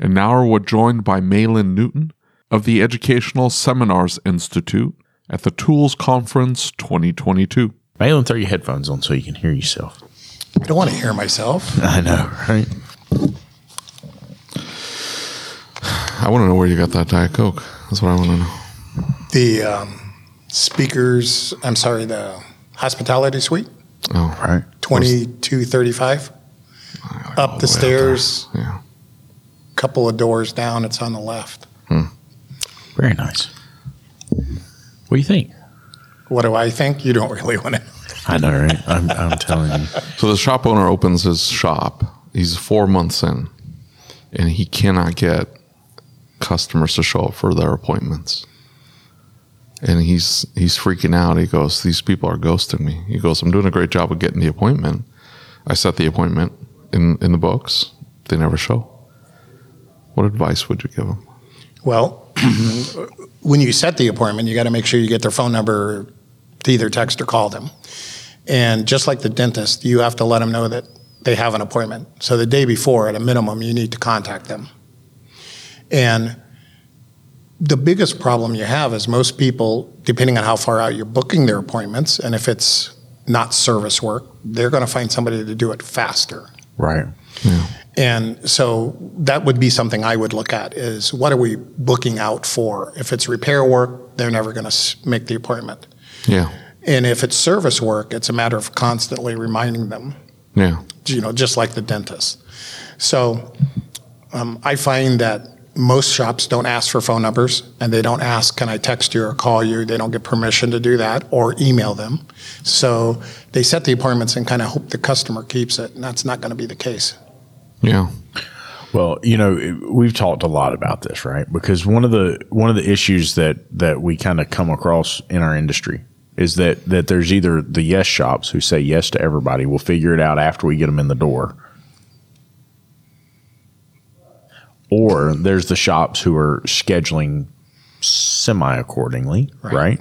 And now we're joined by Maylan Newton of the Educational Seminars Institute at the Tools Conference 2022. Maylan, throw your headphones on so you can hear yourself. I don't want to hear myself. I know, right? I want to know where you got that Diet Coke. That's what I want to know. The um, speakers, I'm sorry, the hospitality suite, Oh, Right. 2235. Up the stairs, yeah. Couple of doors down, it's on the left. Hmm. Very nice. What do you think? What do I think? You don't really want to. I know, right? I'm, I'm telling you. So the shop owner opens his shop. He's four months in, and he cannot get customers to show up for their appointments. And he's he's freaking out. He goes, "These people are ghosting me." He goes, "I'm doing a great job of getting the appointment. I set the appointment in in the books. They never show." What advice would you give them? Well, when you set the appointment, you got to make sure you get their phone number to either text or call them. And just like the dentist, you have to let them know that they have an appointment. So the day before, at a minimum, you need to contact them. And the biggest problem you have is most people, depending on how far out you're booking their appointments, and if it's not service work, they're going to find somebody to do it faster. Right. And so that would be something I would look at is what are we booking out for? If it's repair work, they're never going to make the appointment. Yeah, And if it's service work, it's a matter of constantly reminding them, yeah, you know, just like the dentist. So um, I find that most shops don't ask for phone numbers and they don't ask, can I text you or call you? They don't get permission to do that or email them. So they set the appointments and kind of hope the customer keeps it. And that's not going to be the case. Yeah, Well, you know, we've talked a lot about this, right? Because one of the one of the issues that that we kind of come across in our industry is that that there's either the yes shops who say yes to everybody, we'll figure it out after we get them in the door, or there's the shops who are scheduling semi accordingly, right.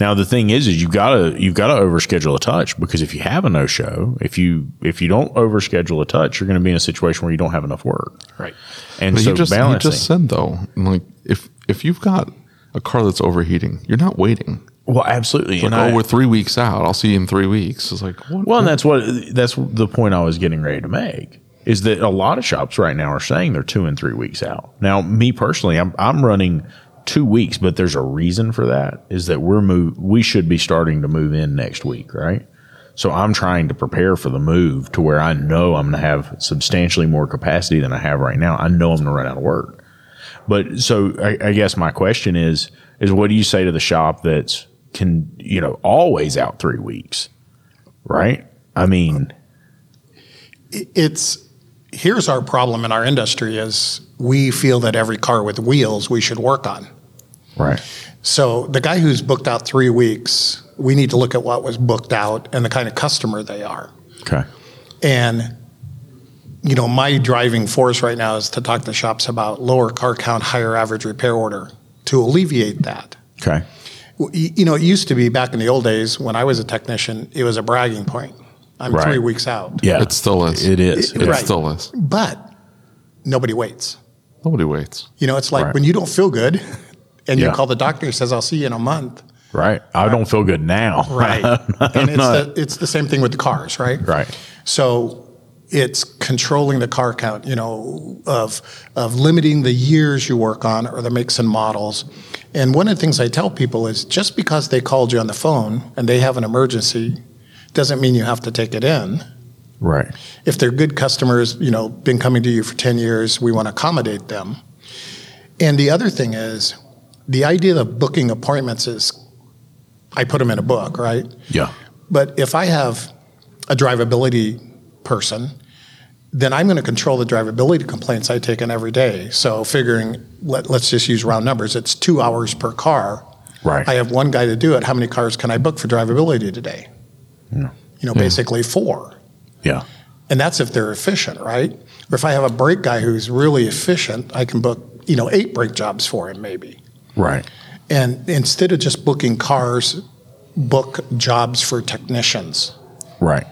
Now the thing is is you've gotta you've got to overschedule a touch because if you have a no show, if you if you don't overschedule a touch, you're going to be in a situation where you don't have enough work. Right. And But so he just balancing. he just said though, like if if you've got a car that's overheating, you're not waiting. well, absolutely. Like, and oh, I- we're three weeks out. I'll see you in three weeks. It's like, what? well, and that's what that's the point I was getting ready to make is that a lot of shops right now are saying they're two and three weeks out. Now, me personally, I'm I'm running two weeks, but there's a reason for that. Is that we're move we should be starting to move in next week, right? So I'm trying to prepare for the move to where I know I'm going to have substantially more capacity than I have right now. I know I'm going to run out of work. But so I, I guess my question is is what do you say to the shop that's can you know always out three weeks, right? I mean, it's here's our problem in our industry is we feel that every car with wheels we should work on. Right, So the guy who's booked out three weeks, we need to look at what was booked out and the kind of customer they are. okay, And you know, my driving force right now is to talk to shops about lower car count, higher average repair order to alleviate that. okay, You you know, it used to be back in the old days when I was a technician, it was a bragging point. I'm Right. three weeks out. yeah, It still is. It is. It Right. still is. But nobody waits. Nobody waits. You know, it's like Right. when you don't feel good and Yeah. you call the doctor and says, I'll see you in a month. Right. I don't feel good now. Right. and it's the, it's the same thing with the cars, right? Right. So it's controlling the car count, you know, of of limiting the years you work on or the makes and models. And one of the things I tell people is just because they called you on the phone and they have an emergency doesn't mean you have to take it in. Right. If they're good customers, you know, been coming to you for 10 years, we want to accommodate them. And the other thing is the idea of booking appointments is I put them in a book, right? Yeah. But if I have a drivability person, then I'm going to control the drivability complaints I take in every day. So figuring, let, us just use round numbers. It's two hours per car. Right. I have one guy to do it. How many cars can I book for drivability today? Yeah. You know, hmm. basically four. Yeah. And that's if they're efficient, right? Or if I have a brake guy who's really efficient, I can book, you know, eight brake jobs for him maybe. Right. And instead of just booking cars, book jobs for technicians. Right.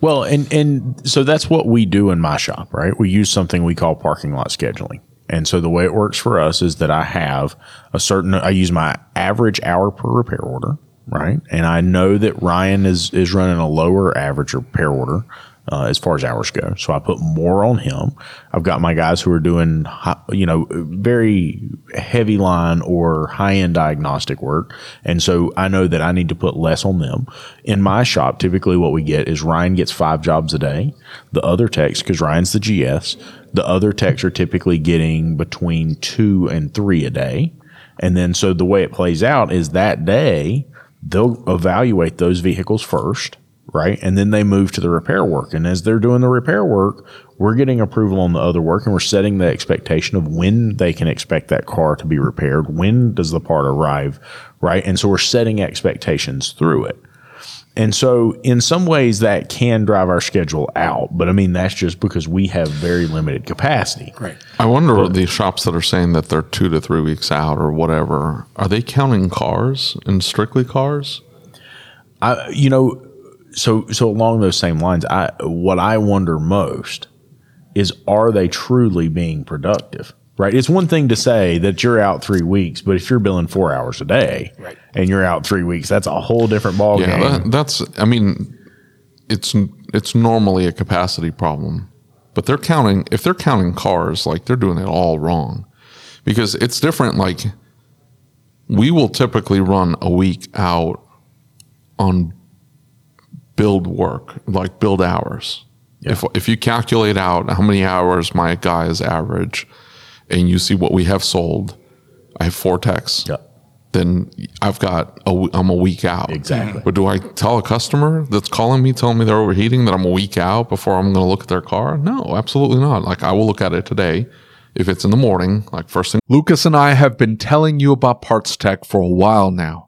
Well, and and so that's what we do in my shop, right? We use something we call parking lot scheduling. And so the way it works for us is that I have a certain I use my average hour per repair order, right? And I know that Ryan is is running a lower average repair order uh, as far as hours go. So I put more on him. I've got my guys who are doing, you know, very heavy line or high end diagnostic work. And so I know that I need to put less on them. In my shop, typically what we get is Ryan gets five jobs a day. The other techs, because Ryan's the GS, the other techs are typically getting between two and three a day. And then so the way it plays out is that day, they'll evaluate those vehicles first right? And then they move to the repair work. And as they're doing the repair work, we're getting approval on the other work and we're setting the expectation of when they can expect that car to be repaired. When does the part arrive, right? And so we're setting expectations through it. And so, in some ways, that can drive our schedule out. But I mean, that's just because we have very limited capacity. Right. I wonder but, the shops that are saying that they're two to three weeks out or whatever, are they counting cars and strictly cars? I, you know, so so along those same lines, I what I wonder most is are they truly being productive? Right. It's one thing to say that you're out three weeks, but if you're billing four hours a day right. and you're out three weeks, that's a whole different ball yeah, game. That, that's I mean, it's it's normally a capacity problem, but they're counting if they're counting cars, like they're doing it all wrong, because it's different. Like we will typically run a week out on build work, like build hours. Yeah. If if you calculate out how many hours my guys average, and you see what we have sold, I have four techs. Yeah. Then I've got a, I'm a week out. Exactly. But do I tell a customer that's calling me, telling me they're overheating, that I'm a week out before I'm going to look at their car? No, absolutely not. Like I will look at it today. If it's in the morning, like first thing. Lucas and I have been telling you about PartsTech for a while now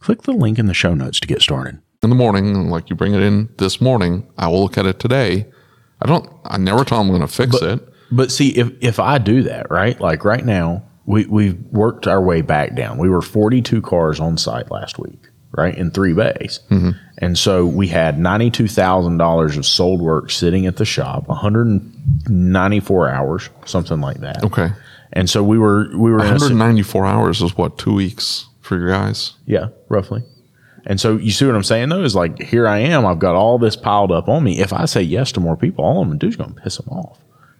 Click the link in the show notes to get started. In the morning, like you bring it in this morning, I will look at it today. I don't, I never tell them I'm going to fix but, it. But see, if, if I do that, right? Like right now, we, we've worked our way back down. We were 42 cars on site last week. right, in three bays. Mm-hmm. And so we had $92,000 of sold work sitting at the shop, 194 hours, something like that. Okay. And so we were, we were in a, 194 hours is what, two weeks for your guys? yeah, roughly. And so you see what I'm saying though is like here I am, I've got all this piled up on me. If I say yes to more people, all I'm gonna do is gonna piss them off,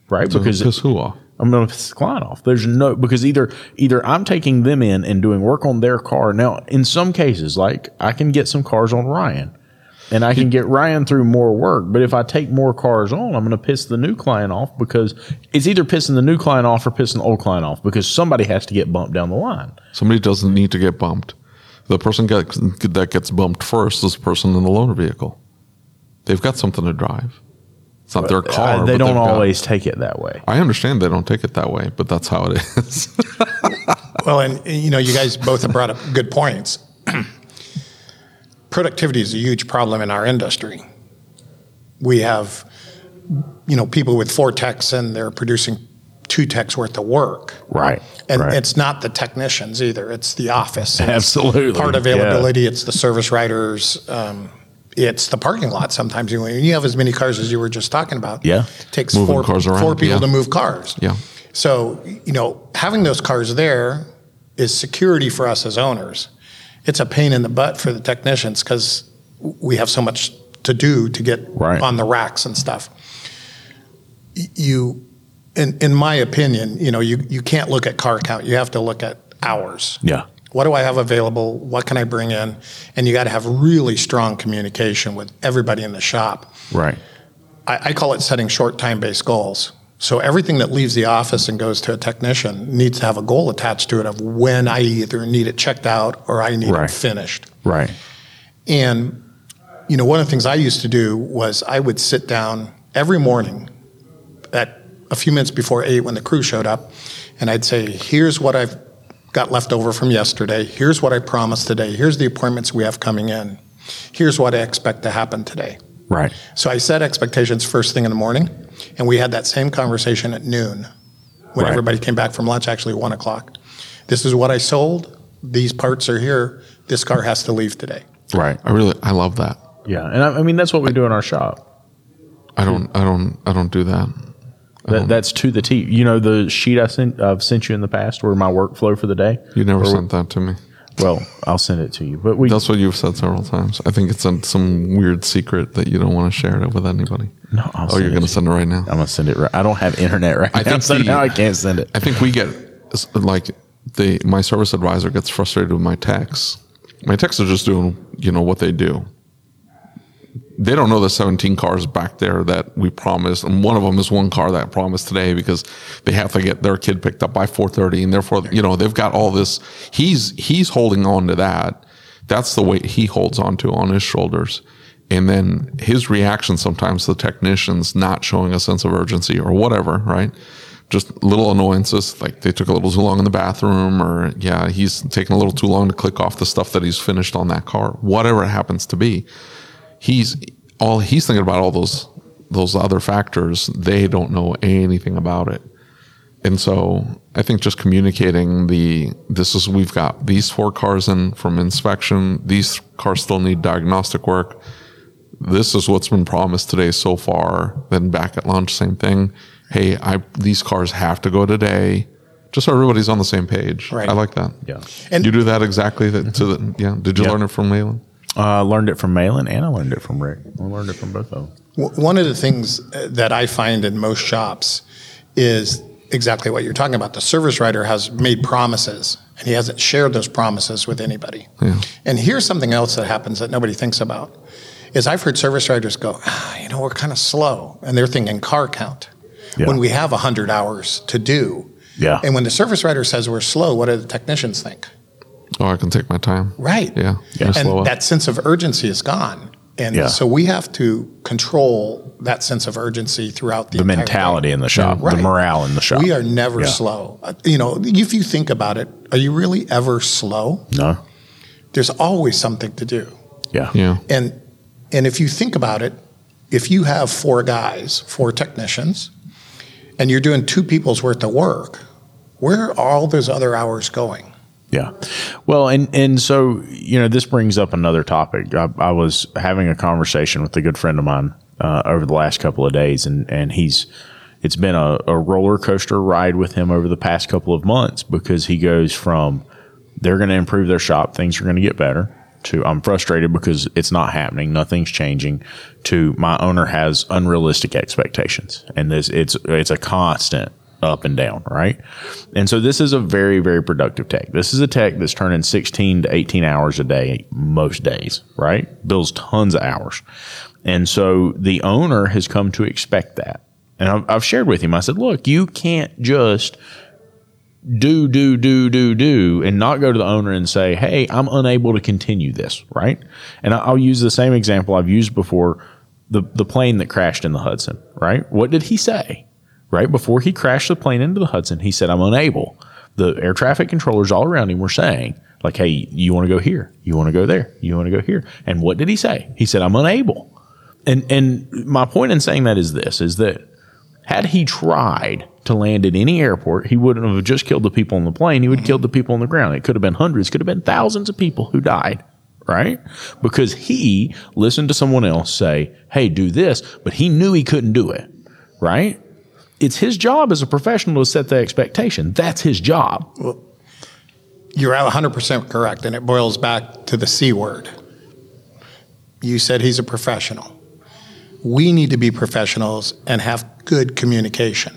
right? Because Piss who off? I'm going to piss the client off. There's no because either either I'm taking them in and doing work on their car. Now, in some cases, like I can get some cars on Ryan, and I can get Ryan through more work. But if I take more cars on, I'm going to piss the new client off because it's either pissing the new client off or pissing the old client off because somebody has to get bumped down the line. Somebody doesn't need to get bumped. The person get, that gets bumped first is the person in the loaner vehicle. They've got something to drive. It's not their car. Uh, they but don't they've got- always take it that way. I understand they don't take it that way, but that's how it is. Well, and you know, you guys both have brought up good points. Productivity is a huge problem in our industry. We have, you know, people with four techs and they're producing two techs worth of work. Right. And right. it's not the technicians either; it's the office. It's Absolutely, part yeah. availability. It's the service writers. Um, it's the parking lot. Sometimes you you have as many cars as you were just talking about. Yeah. it takes Moving four cars around, four people yeah. to move cars. Yeah. So you know, having those cars there is security for us as owners. It's a pain in the butt for the technicians because we have so much to do to get Right. on the racks and stuff. You, in in my opinion, you know, you you can't look at car count. You have to look at hours. yeah. What do I have available? What can I bring in? And you got to have really strong communication with everybody in the shop. Right. I, I call it setting short time based goals. So everything that leaves the office and goes to a technician needs to have a goal attached to it of when I either need it checked out or I need Right. it finished. Right. And you know, one of the things I used to do was I would sit down every morning at a few minutes before eight when the crew showed up, and I'd say, "Here's what I've got left over from yesterday. Here's what I promised today. Here's the appointments we have coming in. Here's what I expect to happen today." Right. So I set expectations first thing in the morning, and we had that same conversation at noon when Right. everybody came back from lunch, actually one o'clock. This is what I sold. These parts are here. This car has to leave today. Right. I really, I love that. Yeah. And I, I mean that's what we do in our shop. I don't, I don't, I don't do that. That, uh-huh. that's to the T. You know the sheet I sent I've sent you in the past, where my workflow for the day. You never Or- sent that to me. Well, I'll send it to you. But we That's what you've said several times. I think it's a, some weird secret that you don't want to share it with anybody. no. I'll Oh, you're going to to send it right now. I'm gonna send it. Right. I don't have internet right I now, think so the- now I can't send it. I think we get like the my service advisor gets frustrated with my texts. My texts are just doing you know what they do. They don't know the 17 cars back there that we promised, and one of them is one car that I promised today because they have to get their kid picked up by 4:30, and therefore you know they've got all this. He's he's holding on to that. That's the weight he holds on to on his shoulders. And then his reaction sometimes the technicians not showing a sense of urgency or whatever, right? just little annoyances like they took a little too long in the bathroom or yeah he's taking a little too long to click off the stuff that he's finished on that car whatever it happens to be he's all he's thinking about all those those other factors they don't know anything about it and so i think just communicating the this is we've got these four cars in from inspection these cars still need diagnostic work this is what's been promised today so far. Then back at lunch, same thing. Hey, I these cars have to go today, just so everybody's on the same page. Right. I like that. Yeah. And- you do that exactly to the yeah. Did you Yeah. learn it from Leyland? Uh, I learned it from Maylan and I learned it from Rick. I learned it from both of them. One of the things uh, that I find in most shops is exactly what you're talking about. The service writer has made promises and he hasn't shared those promises with anybody. Yeah. And here's something else that happens that nobody thinks about is I've heard service writers go, ah, you know, we're kind of slow. And they're thinking car count Yeah. when we have 100 hours to do. Yeah. And when the service writer says we're slow, what do the technicians think? Oh, I can take my time. Right. Yeah. Yeah. And that sense of urgency is gone. And Yeah. so we have to control that sense of urgency throughout the, The mentality day. in the shop, Right. the morale in the shop. We are never Yeah. slow. Uh, You know, if you think about it, are you really ever slow? No. There's always something to do. Yeah. yeah. And and if you think about it, if you have four guys, four technicians, and you're doing two people's worth of work, where are all those other hours going? Yeah. Well, and and so you know this brings up another topic. I, I was having a conversation with a good friend of mine uh, over the last couple of days, and and he's it's been a, a roller coaster ride with him over the past couple of months because he goes from they're going to improve their shop, things are going to get better. To I'm frustrated because it's not happening, nothing's changing. To my owner has unrealistic expectations, and this it's it's a constant up and down, right? And so this is a very, very productive tech. This is a tech that's turning 16 to 18 hours a day most days, right? Bills tons of hours. And so the owner has come to expect that. And I've, I've shared with him, I said, look, you can't just do, do, do, do, do, and not go to the owner and say, hey, I'm unable to continue this, right? And I'll use the same example I've used before the, the plane that crashed in the Hudson, right? What did he say? Right before he crashed the plane into the Hudson, he said, I'm unable. The air traffic controllers all around him were saying, like, hey, you want to go here? You want to go there? You want to go here? And what did he say? He said, I'm unable. And and my point in saying that is this is that had he tried to land at any airport, he wouldn't have just killed the people on the plane. He would have killed the people on the ground. It could have been hundreds, could have been thousands of people who died, right? Because he listened to someone else say, hey, do this, but he knew he couldn't do it, right? It's his job as a professional to set the expectation. That's his job. Well, you're 100% correct, and it boils back to the C word. You said he's a professional. We need to be professionals and have good communication.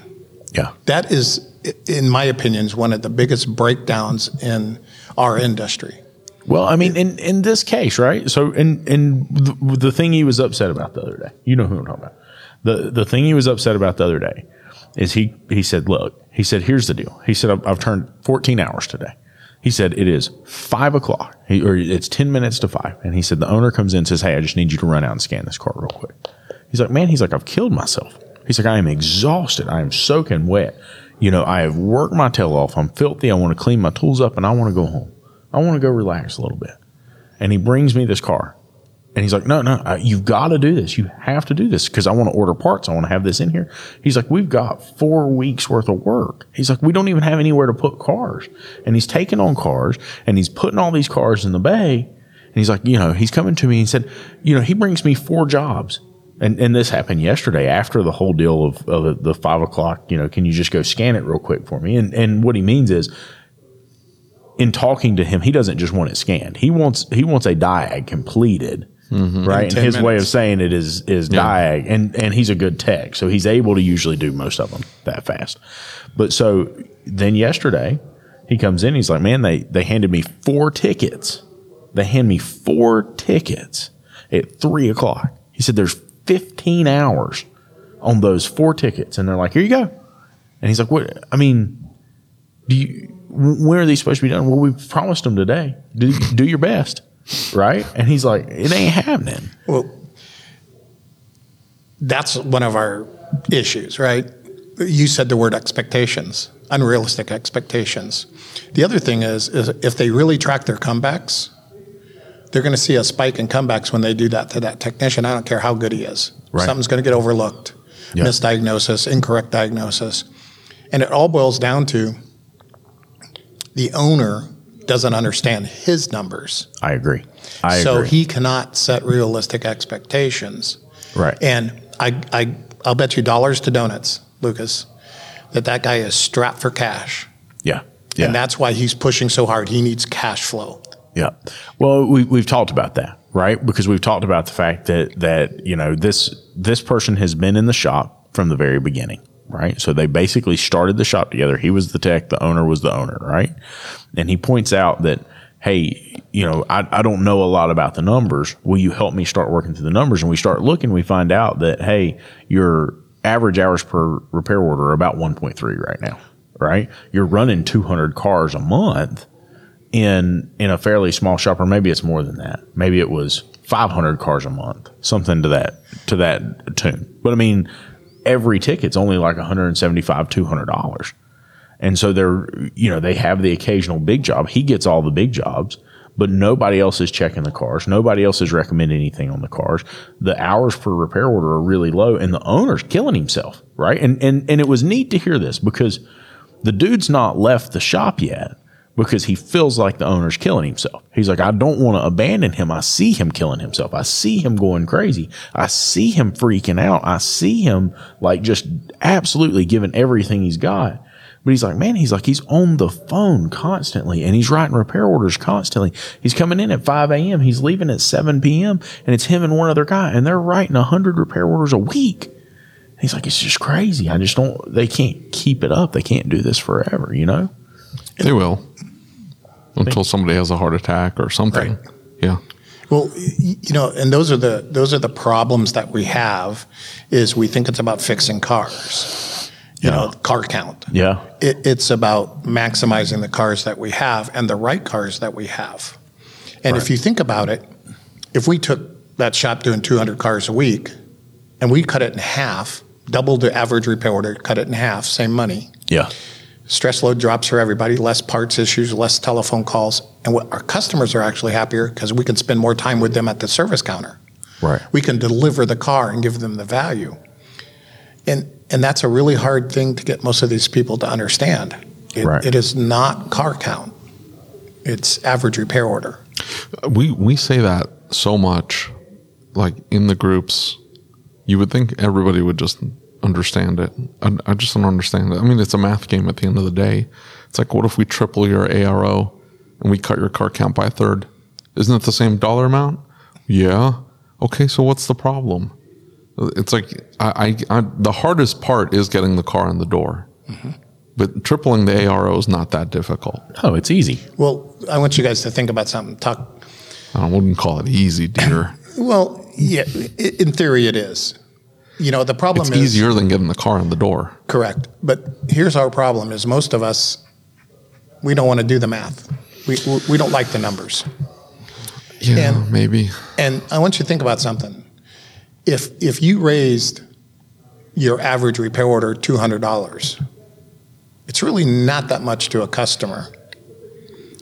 Yeah. That is, in my opinion, is one of the biggest breakdowns in our industry. Well, I mean, in, in this case, right? So, in, in the, the thing he was upset about the other day, you know who I'm talking about. The, the thing he was upset about the other day is he he said, look, he said, here's the deal. He said, I've, I've turned 14 hours today. He said it is five o'clock, he, or it's 10 minutes to five. And he said the owner comes in and says, hey, I just need you to run out and scan this car real quick. He's like, man, he's like, I've killed myself. He's like, I am exhausted. I am soaking wet. You know, I have worked my tail off. I'm filthy. I want to clean my tools up and I want to go home. I want to go relax a little bit. And he brings me this car. And he's like, no, no, uh, you've got to do this. You have to do this because I want to order parts. I want to have this in here. He's like, we've got four weeks worth of work. He's like, we don't even have anywhere to put cars. And he's taking on cars and he's putting all these cars in the bay. And he's like, you know, he's coming to me and said, you know, he brings me four jobs. And, and this happened yesterday after the whole deal of, of the five o'clock, you know, can you just go scan it real quick for me? And, and what he means is, in talking to him, he doesn't just want it scanned. He wants he wants a diag completed Mm-hmm. Right. And his minutes. way of saying it is is yeah. diag. And and he's a good tech. So he's able to usually do most of them that fast. But so then yesterday he comes in, he's like, Man, they they handed me four tickets. They hand me four tickets at three o'clock. He said there's 15 hours on those four tickets. And they're like, Here you go. And he's like, What I mean, do you when are these supposed to be done? Well, we promised them today. Do do your best right? And he's like, it ain't happening. Well, that's one of our issues, right? You said the word expectations, unrealistic expectations. The other thing is, is if they really track their comebacks, they're going to see a spike in comebacks when they do that to that technician. I don't care how good he is. Right. Something's going to get overlooked, yep. misdiagnosis, incorrect diagnosis. And it all boils down to the owner doesn't understand his numbers. I agree. I so agree. he cannot set realistic expectations. Right. And I, I, I'll bet you dollars to donuts, Lucas, that that guy is strapped for cash. Yeah. Yeah. And that's why he's pushing so hard. He needs cash flow. Yeah. Well, we, we've talked about that, right? Because we've talked about the fact that, that, you know, this, this person has been in the shop from the very beginning right? So they basically started the shop together. He was the tech, the owner was the owner, right? And he points out that, hey, you know, I, I don't know a lot about the numbers. Will you help me start working through the numbers? And we start looking, we find out that, hey, your average hours per repair order are about 1.3 right now, right? You're running 200 cars a month in in a fairly small shop, or maybe it's more than that. Maybe it was 500 cars a month, something to that to that tune. But I mean, every ticket's only like 175 200 dollars. And so they're you know they have the occasional big job. He gets all the big jobs but nobody else is checking the cars. Nobody else is recommending anything on the cars. The hours per repair order are really low and the owner's killing himself right? And and and it was neat to hear this because the dude's not left the shop yet because he feels like the owner's killing himself. He's like, I don't want to abandon him. I see him killing himself. I see him going crazy. I see him freaking out. I see him like just absolutely giving everything he's got. But he's like, man, he's like, he's on the phone constantly and he's writing repair orders constantly. He's coming in at 5 a.m., he's leaving at 7 p.m., and it's him and one other guy, and they're writing 100 repair orders a week. He's like, it's just crazy. I just don't, they can't keep it up. They can't do this forever, you know? They will until somebody has a heart attack or something. Right. Yeah. Well, you know, and those are the those are the problems that we have. Is we think it's about fixing cars, you know, car count. Yeah. It, it's about maximizing the cars that we have and the right cars that we have. And if you think about it, if we took that shop doing 200 cars a week, and we cut it in half, double the average repair order, cut it in half, same money. Yeah. Stress load drops for everybody, less parts issues, less telephone calls, and what our customers are actually happier because we can spend more time with them at the service counter. Right. We can deliver the car and give them the value. And and that's a really hard thing to get most of these people to understand. It, Right. it is not car count. It's average repair order. We we say that so much, like in the groups. You would think everybody would just understand it. I, I just don't understand it. I mean, it's a math game at the end of the day. It's like, what if we triple your ARO and we cut your car count by a third? Isn't it the same dollar amount? Yeah. Okay, so what's the problem? It's like I, I, I the hardest part is getting the car in the door, mm-hmm. but tripling the ARO is not that difficult. Oh, it's easy. Well, I want you guys to think about something. Talk. I wouldn't call it easy, dear. Well, yeah, in theory, it is. You know, the problem It's is easier than getting the car in the door. correct. But here's our problem: is most of us we don't want to do the math. We we don't like the numbers. Yeah, And- maybe. And I want you to think about something. If if you raised your average repair order two hundred dollars, it's really not that much to a customer.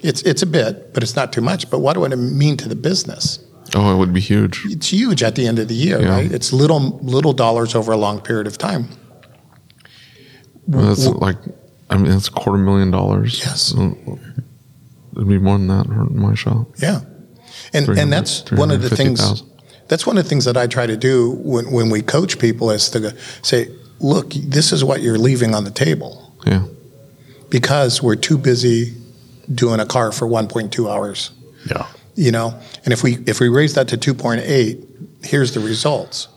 It's it's a bit, but it's not too much. But what would it mean to the business? Oh, it would be huge. It's huge at the end of the year, Yeah. right? It's little little dollars over a long period of time. That's like, I mean, that's a quarter million dollars. Yes. It'd be more than that in my shop. Yeah, and and that's one of the things. 350,000. That's one of the things that I try to do when when we coach people is to say, look, this is what you're leaving on the table. Yeah. because we're too busy doing a car for 1.2 hours Yeah. You know and if we if we raise that to 2.8 here's the results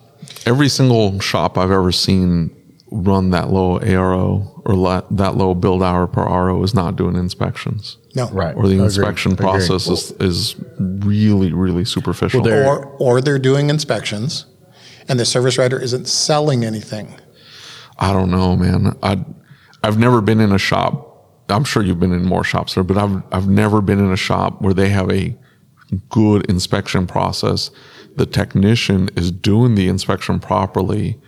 Every single shop I've ever seen run that low ARO or la- that low build hour per RO is not doing inspections. no Right. Or the Agreed. inspection Agreed. process is, is really, really superficial. Well, there- or or they're doing inspections and the service writer isn't selling anything I don't know, man. I I've never been in a shop. I'm sure you've been in more shops there, but I've I've never been in a shop where they have a good inspection process. The technician is doing the inspection properly,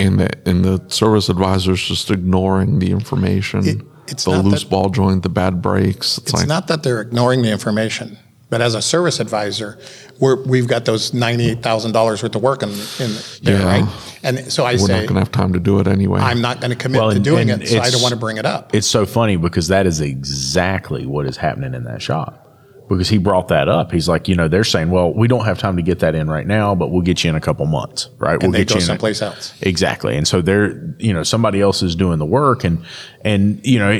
and the and the service advisor is just ignoring the information. It- it's the not loose that- ball joint, the bad brakes. It's, it's like not that they're ignoring the information but as a service advisor we're, we've got those $98000 worth of work in, in there Yeah. right and so i we're say not going to have time to do it anyway. i'm not going to commit Well, to doing and it so i don't want to bring it up It's so funny because that is exactly what is happening in that shop. Because he brought that up. He's like, you know, they're saying, well, we don't have time to get that in right now, but we'll get you in a couple months, right? and we'll they get go you in a- someplace else Exactly. And so they're, you know, somebody else is doing the work and, and, you know,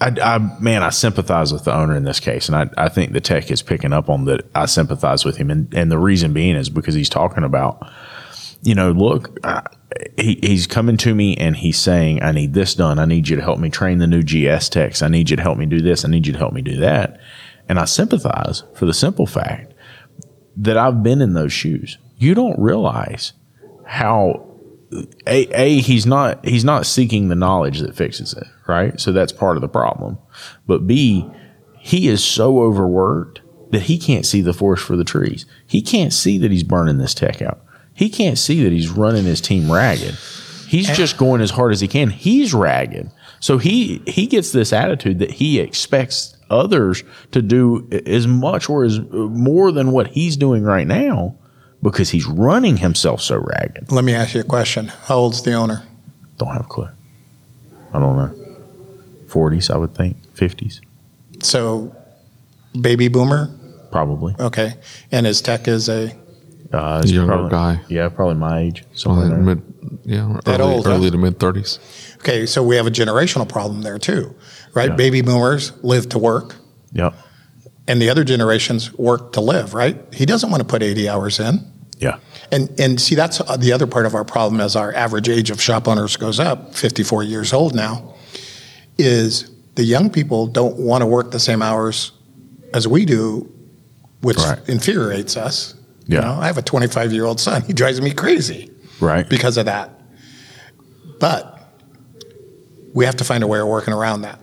I, I, man, I sympathize with the owner in this case. And I, I think the tech is picking up on that. I sympathize with him. And, and the reason being is because he's talking about, you know, look, I, he, he's coming to me and he's saying, I need this done. I need you to help me train the new GS techs. I need you to help me do this. I need you to help me do that. And I sympathize for the simple fact that I've been in those shoes. You don't realize how a, a he's not he's not seeking the knowledge that fixes it, right? So that's part of the problem. But B, he is so overworked that he can't see the forest for the trees. He can't see that he's burning this tech out. He can't see that he's running his team ragged. He's just going as hard as he can. He's ragged. So he he gets this attitude that he expects others to do as much or as more than what he's doing right now because he's running himself so ragged. let me ask you a question how old's the owner Don't have a clue. I don't know. 40s, I would think. 50s. So, baby boomer, Probably. okay, and his tech is a Uh, Younger probably- guy. Yeah, probably my age. somewhere Probably mid, yeah, That early, old, huh? early to mid thirties. okay. So we have a generational problem there too, right? Yeah. Baby boomers live to work, Yep. and the other generations work to live, right? He doesn't want to put 80 hours in. Yeah. And and see that's uh, the other part of our problem as our average age of shop owners goes up, 54 years old now, is the young people don't want to work the same hours as we do, which Right. infuriates us. Yeah. You know, I have a 25 year old son. He drives me crazy Right. because of that. But we have to find a way of working around that.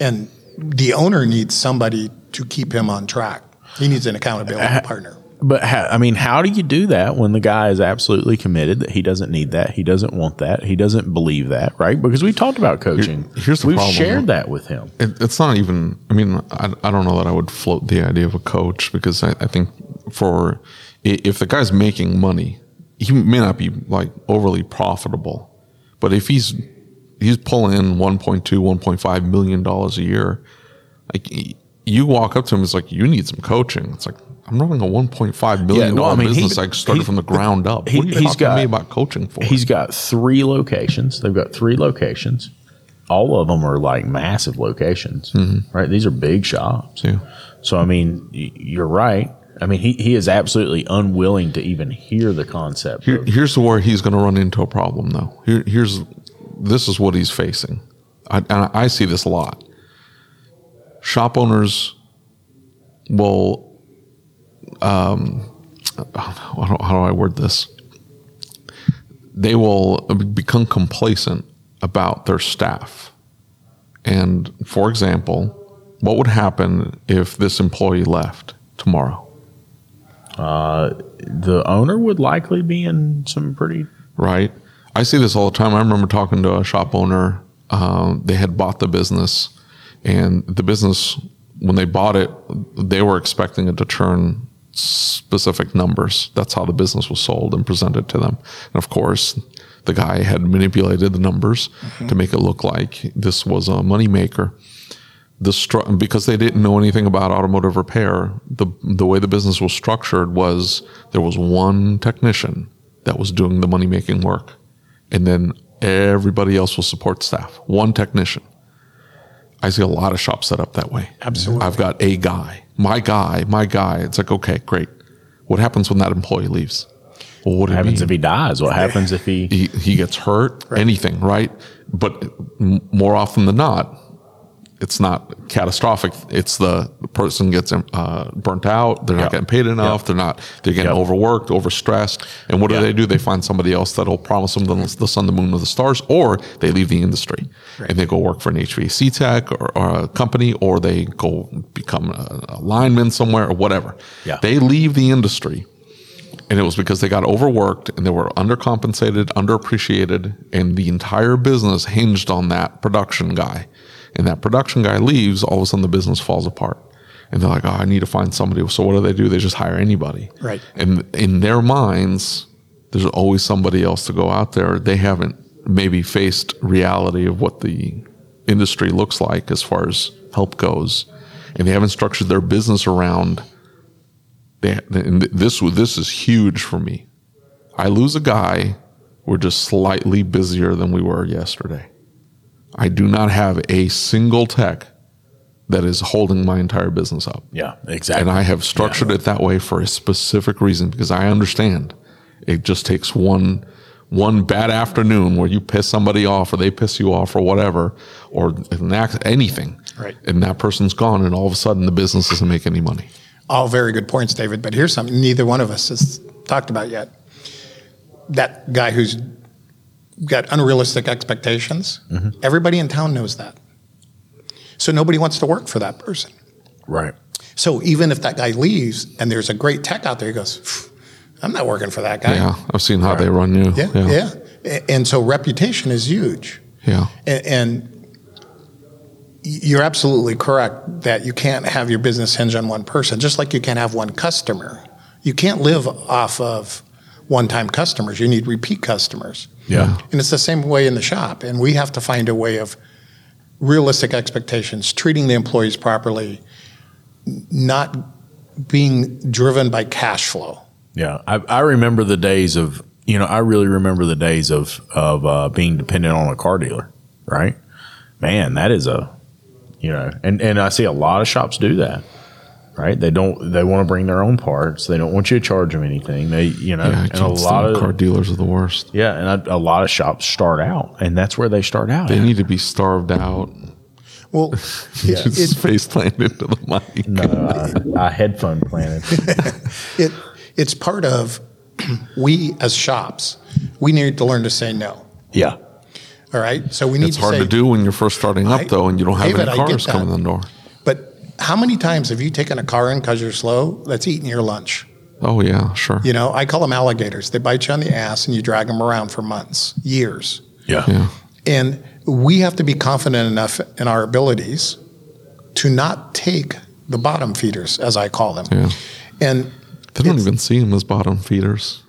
And the owner needs somebody to keep him on track. He needs an accountability uh, partner. But ha- I mean, how do you do that when the guy is absolutely committed that he doesn't need that, he doesn't want that, he doesn't believe that, right? Because we talked about coaching. Here- here's the We've problem. shared that with him. It, it's not even. I mean, I, I don't know that I would float the idea of a coach because I, I think for if the guy's making money, he may not be like overly profitable, but if he's he's pulling in 1.2, 1.5 million dollars a year, like you walk up to him, it's like you need some coaching. It's like I'm running a 1.5 million Yeah, no, I dollar mean, he- business. I started he- from the ground up. he- what are you he's talking to me about coaching for? He's got three locations. They've got three locations. All of them are like massive locations, mm-hmm. right? These are big shops. Yeah. So, I mean, you're right. I mean, he, he is absolutely unwilling to even hear the concept. Here, of, here's where he's going to run into a problem, though. Here, here's this is what he's facing. I, and I see this a lot. Shop owners will, um, how do, how do I word this? They will become complacent about their staff. And for example, what would happen if this employee left tomorrow? the owner would likely be in some pretty. right? I see this all the time. I remember talking to a shop owner. Um, they had bought the business, and the business, when they bought it, they were expecting it to turn specific numbers. That's how the business was sold and presented to them. And of course, the guy had manipulated the numbers to make it look like this was a moneymaker. The stru- because they didn't know anything about automotive repair, the the way the business was structured was there was one technician that was doing the money making work, and then everybody else will support staff. One technician. I see a lot of shops set up that way. Absolutely. I've got a guy, my guy, my guy. It's like okay, great. What happens when that employee leaves? Well, what What happens mean? if he dies? What happens if he. he, he gets hurt, anything, right? But more often than not, it's not catastrophic. It's the person gets uh, burnt out. They're not Yep. getting paid enough. Yep. They're not. They're getting Yep. overworked, overstressed. And what do they do? They find somebody else that'll promise them the, the sun, the moon, or the stars, or they leave the industry and they go work for an HVAC tech or, or a company, or they go become a, a lineman somewhere or whatever. Yeah. They leave the industry and it was because they got overworked and they were undercompensated, underappreciated, and the entire business hinged on that production guy. And that production guy leaves, all of a sudden the business falls apart. And they're like, oh, I need to find somebody. So what do they do? They just hire anybody. Right. And in their minds, there's always somebody else to go out there. They haven't maybe faced reality of what the industry looks like as far as help goes. And they haven't structured their business around they, this this is huge for me. I lose a guy, we're just slightly busier than we were yesterday. I do not have a single tech that is holding my entire business up. Yeah, exactly. And I have structured it that way for a specific reason because I understand it just takes one one bad afternoon where you piss somebody off or they piss you off or whatever or an act, anything. Right. And that person's gone and all of a sudden the business doesn't make any money. All very good points, David. But here's something neither one of us has talked about yet. That guy who's got unrealistic expectations, mm-hmm. everybody in town knows that. So nobody wants to work for that person. right. So even if that guy leaves and there's a great tech out there, he goes, I'm not working for that guy. Yeah. I've seen how they run you. Yeah, yeah. A- And so reputation is huge. Yeah. And, and you're absolutely correct that you can't have your business hinge on one person, just like you can't have one customer. You can't live off of one time customers. You need repeat customers. Yeah. And it's the same way in the shop. And we have to find a way of realistic expectations, treating the employees properly, not being driven by cash flow. Yeah, I, I remember the days of you know I really remember the days of of uh, being dependent on a car dealer, right? Man, that is a you know, and and I see a lot of shops do that, right? They don't they want to bring their own parts. They don't want you to charge them anything. They you know, Yeah, and a lot of car dealers are the worst. yeah, and a, a lot of shops start out, and that's where they start out. They at. need to be starved out. Well, it, Just it, face plant into the mic. no, I, I headphone planted. it, it's part of we as shops, we need to learn to say no. yeah, All right. So we need It's to hard say, to do when you're first starting up, I- though, and you don't have David, any cars coming in the door. But how many times have you taken a car in because you're slow that's eating your lunch? Oh yeah, sure. You know, I call them alligators. They bite you on the ass and you drag them around for months, years. yeah, Yeah. And we have to be confident enough in our abilities to not take the bottom feeders, as I call them. Yeah. And They don't even see them as bottom feeders.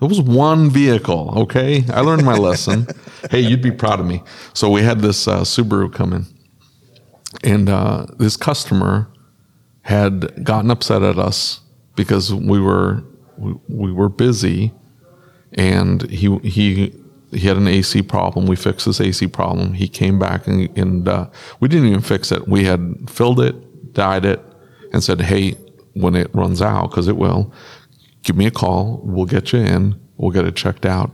It was one vehicle, okay? I learned my lesson. hey, you'd be proud of me. So we had this uh, Subaru come in, and uh, this customer had gotten upset at us because we were we, we were busy, and he he he had an AC problem. We fixed his AC problem. He came back and, and uh, we didn't even fix it. We had filled it, dyed it, and said, "Hey, when it runs out, because it will, give me a call. We'll get you in. We'll get it checked out."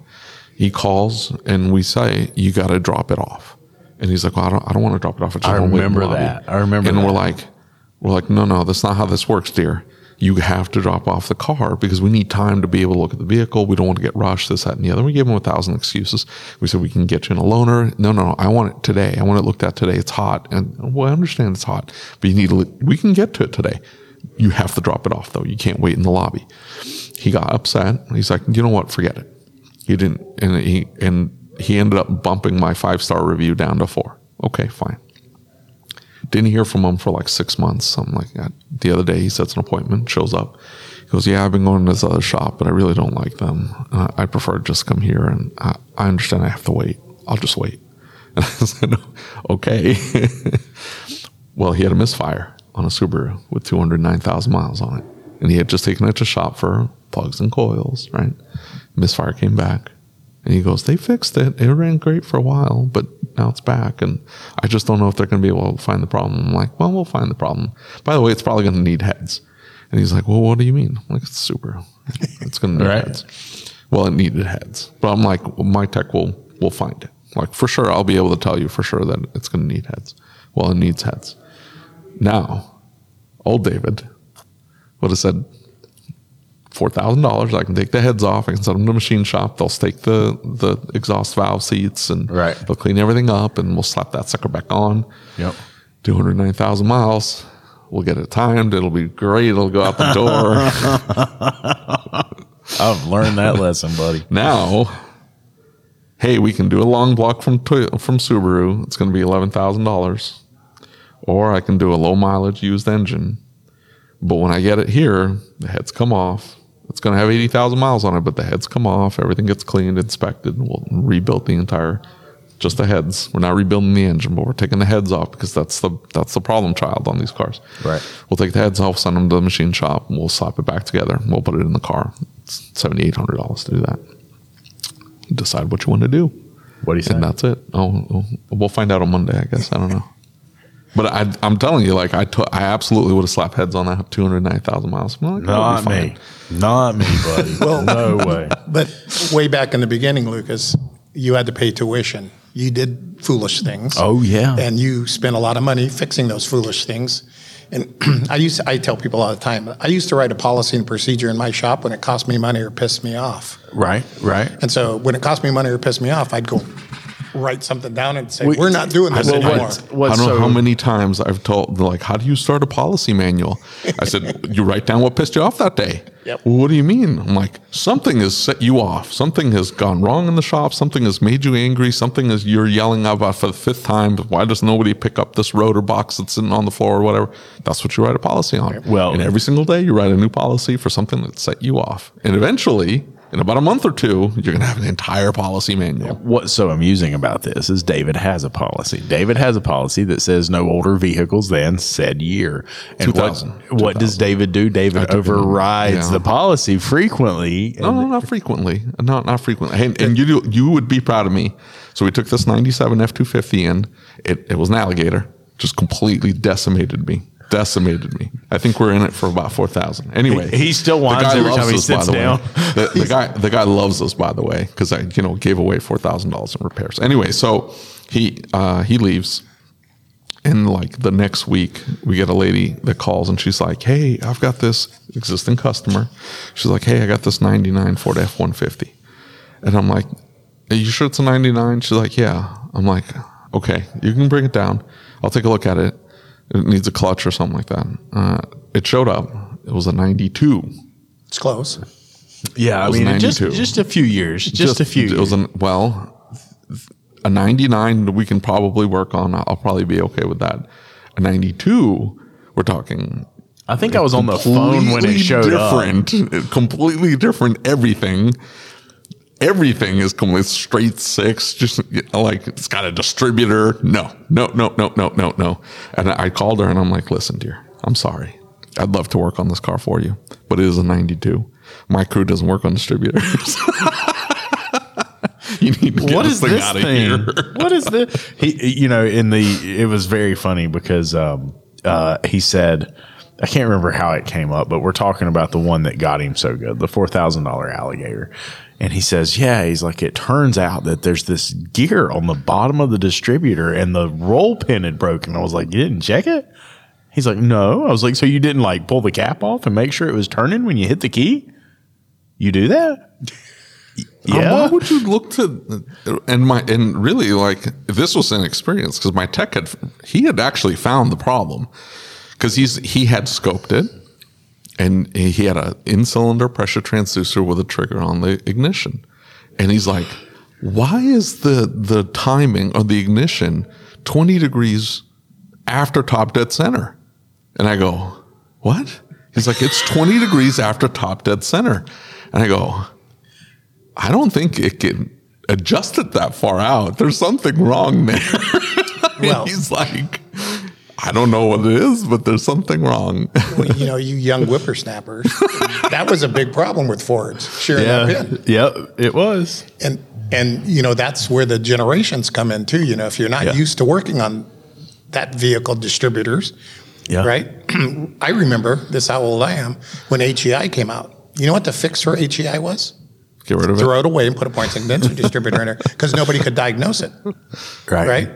He calls and we say, "You got to drop it off." And he's like, well, "I don't, I don't want to drop it off. I, I remember lobby." that. I remember And that. we're like, we're like, no, no, that's not how this works, dear. You have to drop off the car because we need time to be able to look at the vehicle. We don't want to get rushed, this, that, and the other. We gave him a thousand excuses. We said, we can get you in a loaner. No, no, no. I want it today. I want it looked at today. It's hot. And well, I understand it's hot, but you need to, we can get to it today. You have to drop it off though. You can't wait in the lobby. He got upset. He's like, you know what? Forget it. He didn't, and he, and he ended up bumping my five star review down to four. Okay, fine. Didn't hear from him for like six months. Something like that. The other day, he sets an appointment, shows up. He goes, "Yeah, I've been going to this other shop, but I really don't like them. Uh, I prefer to just come here, and I, I understand I have to wait. I'll just wait." And I said, "Okay." well, he had a misfire on a Subaru with two hundred nine thousand miles on it, and he had just taken it to shop for plugs and coils. Right, misfire came back. And he goes, they fixed it. It ran great for a while, but now it's back. And I just don't know if they're going to be able to find the problem. I'm like, well, we'll find the problem. By the way, it's probably going to need heads. And he's like, well, what do you mean? I'm like, it's super. It's going to need Right. heads. Well, it needed heads. But I'm like, well, my tech will, will find it. Like, for sure, I'll be able to tell you for sure that it's going to need heads. Well, it needs heads. Now, old David would have said, four thousand dollars. I can take the heads off. I can send them to the machine shop. They'll stake the the exhaust valve seats and Right. they'll clean everything up and we'll slap that sucker back on. Yep. Two hundred nine thousand miles. We'll get it timed. It'll be great. It'll go out the door. I've learned that lesson, buddy. now, hey, we can do a long block from from Subaru. It's going to be eleven thousand dollars, or I can do a low mileage used engine. But when I get it here, the heads come off. It's going to have 80,000 miles on it, but the heads come off. Everything gets cleaned, inspected. and We'll rebuild the entire, just the heads. We're not rebuilding the engine, but we're taking the heads off because that's the that's the problem child on these cars. Right. We'll take the heads off, send them to the machine shop, and we'll slap it back together. We'll put it in the car. It's seventy eight hundred dollars to do that. Decide what you want to do, What do you say? and that's it. Oh, oh, we'll find out on Monday, I guess. I don't know. But I, I'm telling you, like I, t- I absolutely would have slapped heads on that 209,000 miles. I'm like, Not me. Not me, buddy. well, no way. But way back in the beginning, Lucas, you had to pay tuition. You did foolish things. Oh, yeah. And you spent a lot of money fixing those foolish things. And I used to, I tell people all the time, I used to write a policy and procedure in my shop when it cost me money or pissed me off. Right, right. And so when it cost me money or pissed me off, I'd go write something down and say, We- we're not doing this Well, what- anymore. what- I don't know so- how many times I've told, like, how do you start a policy manual? I said, you write down what pissed you off that day. Yep. Well, what do you mean? I'm like, something has set you off. Something has gone wrong in the shop. Something has made you angry. Something is you're yelling about for the fifth time. Why does nobody pick up this rotor box that's sitting on the floor or whatever? That's what you write a policy on. Well- and every single day you write a new policy for something that set you off. And eventually, in about a month or two, you're going to have an entire policy manual. What's so amusing about this is David has a policy. David has a policy that says no older vehicles than said year. And 2000. what, what does David do? David uh, overrides yeah. the policy frequently. No, no, not frequently. Not not frequently. And, and you do, you would be proud of me. So we took this '97 F250 in. It it was an alligator. Just completely decimated me. Decimated me. I think we're in it for about four thousand. Anyway, He- he still guy every time he us, sits the down. The, the guy the guy loves us by the way because I you know gave away four thousand dollars in repairs. Anyway, so he uh, he leaves. And like the next week, we get a lady that calls and she's like, Hey, I've got this existing customer. She's like, Hey, I got this 99 Ford F 150. And I'm like, Are you sure it's a 99? She's like, Yeah. I'm like, Okay, you can bring it down. I'll take a look at it. It needs a clutch or something like that. Uh, it showed up. It was a 92. It's close. yeah, I mean, just, just a few years. Just, a few It years. was an, well, a 99 we can probably work on. I'll probably be okay with that. A 92, we're talking I think I was on the phone when it completely showed up. different, completely different. Everything, everything is completely straight six. Just like it's got a distributor. No, no, no, no, no, no, no. And I called her and I'm like, listen, dear, I'm sorry. I'd love to work on this car for you, but it is a 92. My crew doesn't work on distributors. you need to get what is thing this out of thing? here. what is this? He, you know, in the it was very funny because um, uh, he said, I can't remember how it came up, but we're talking about the one that got him so good, the four thousand dollar alligator. And he says, Yeah, he's like, it turns out that there's this gear on the bottom of the distributor and the roll pin had broken. I was like, You didn't check it? He's like, No. I was like, So you didn't like pull the cap off and make sure it was turning when you hit the key? You do that? Um, why would you look to and my and really like this was an experience because my tech had he had actually found the problem because he's he had scoped it and he had an in cylinder pressure transducer with a trigger on the ignition and he's like why is the the timing of the ignition 20 degrees after top dead center and I go what he's like it's 20 degrees after top dead center and I go I don't think it can adjust it that far out. There's something wrong there. Well- he's like, I don't know what it is, but there's something wrong. Well, you know, you young whippersnappers, that was a big problem with Fords Sure, pin. Yep, it was. And and you know that's where the generations come in too. You know, if you're not Yeah. used to working on that vehicle distributors, Yeah. right? I remember this how old I am when HEI came out. You know what the fix for HEI was? Get rid of it. Throw it away and put a points ignition distributor in there because nobody could diagnose it, Right. right?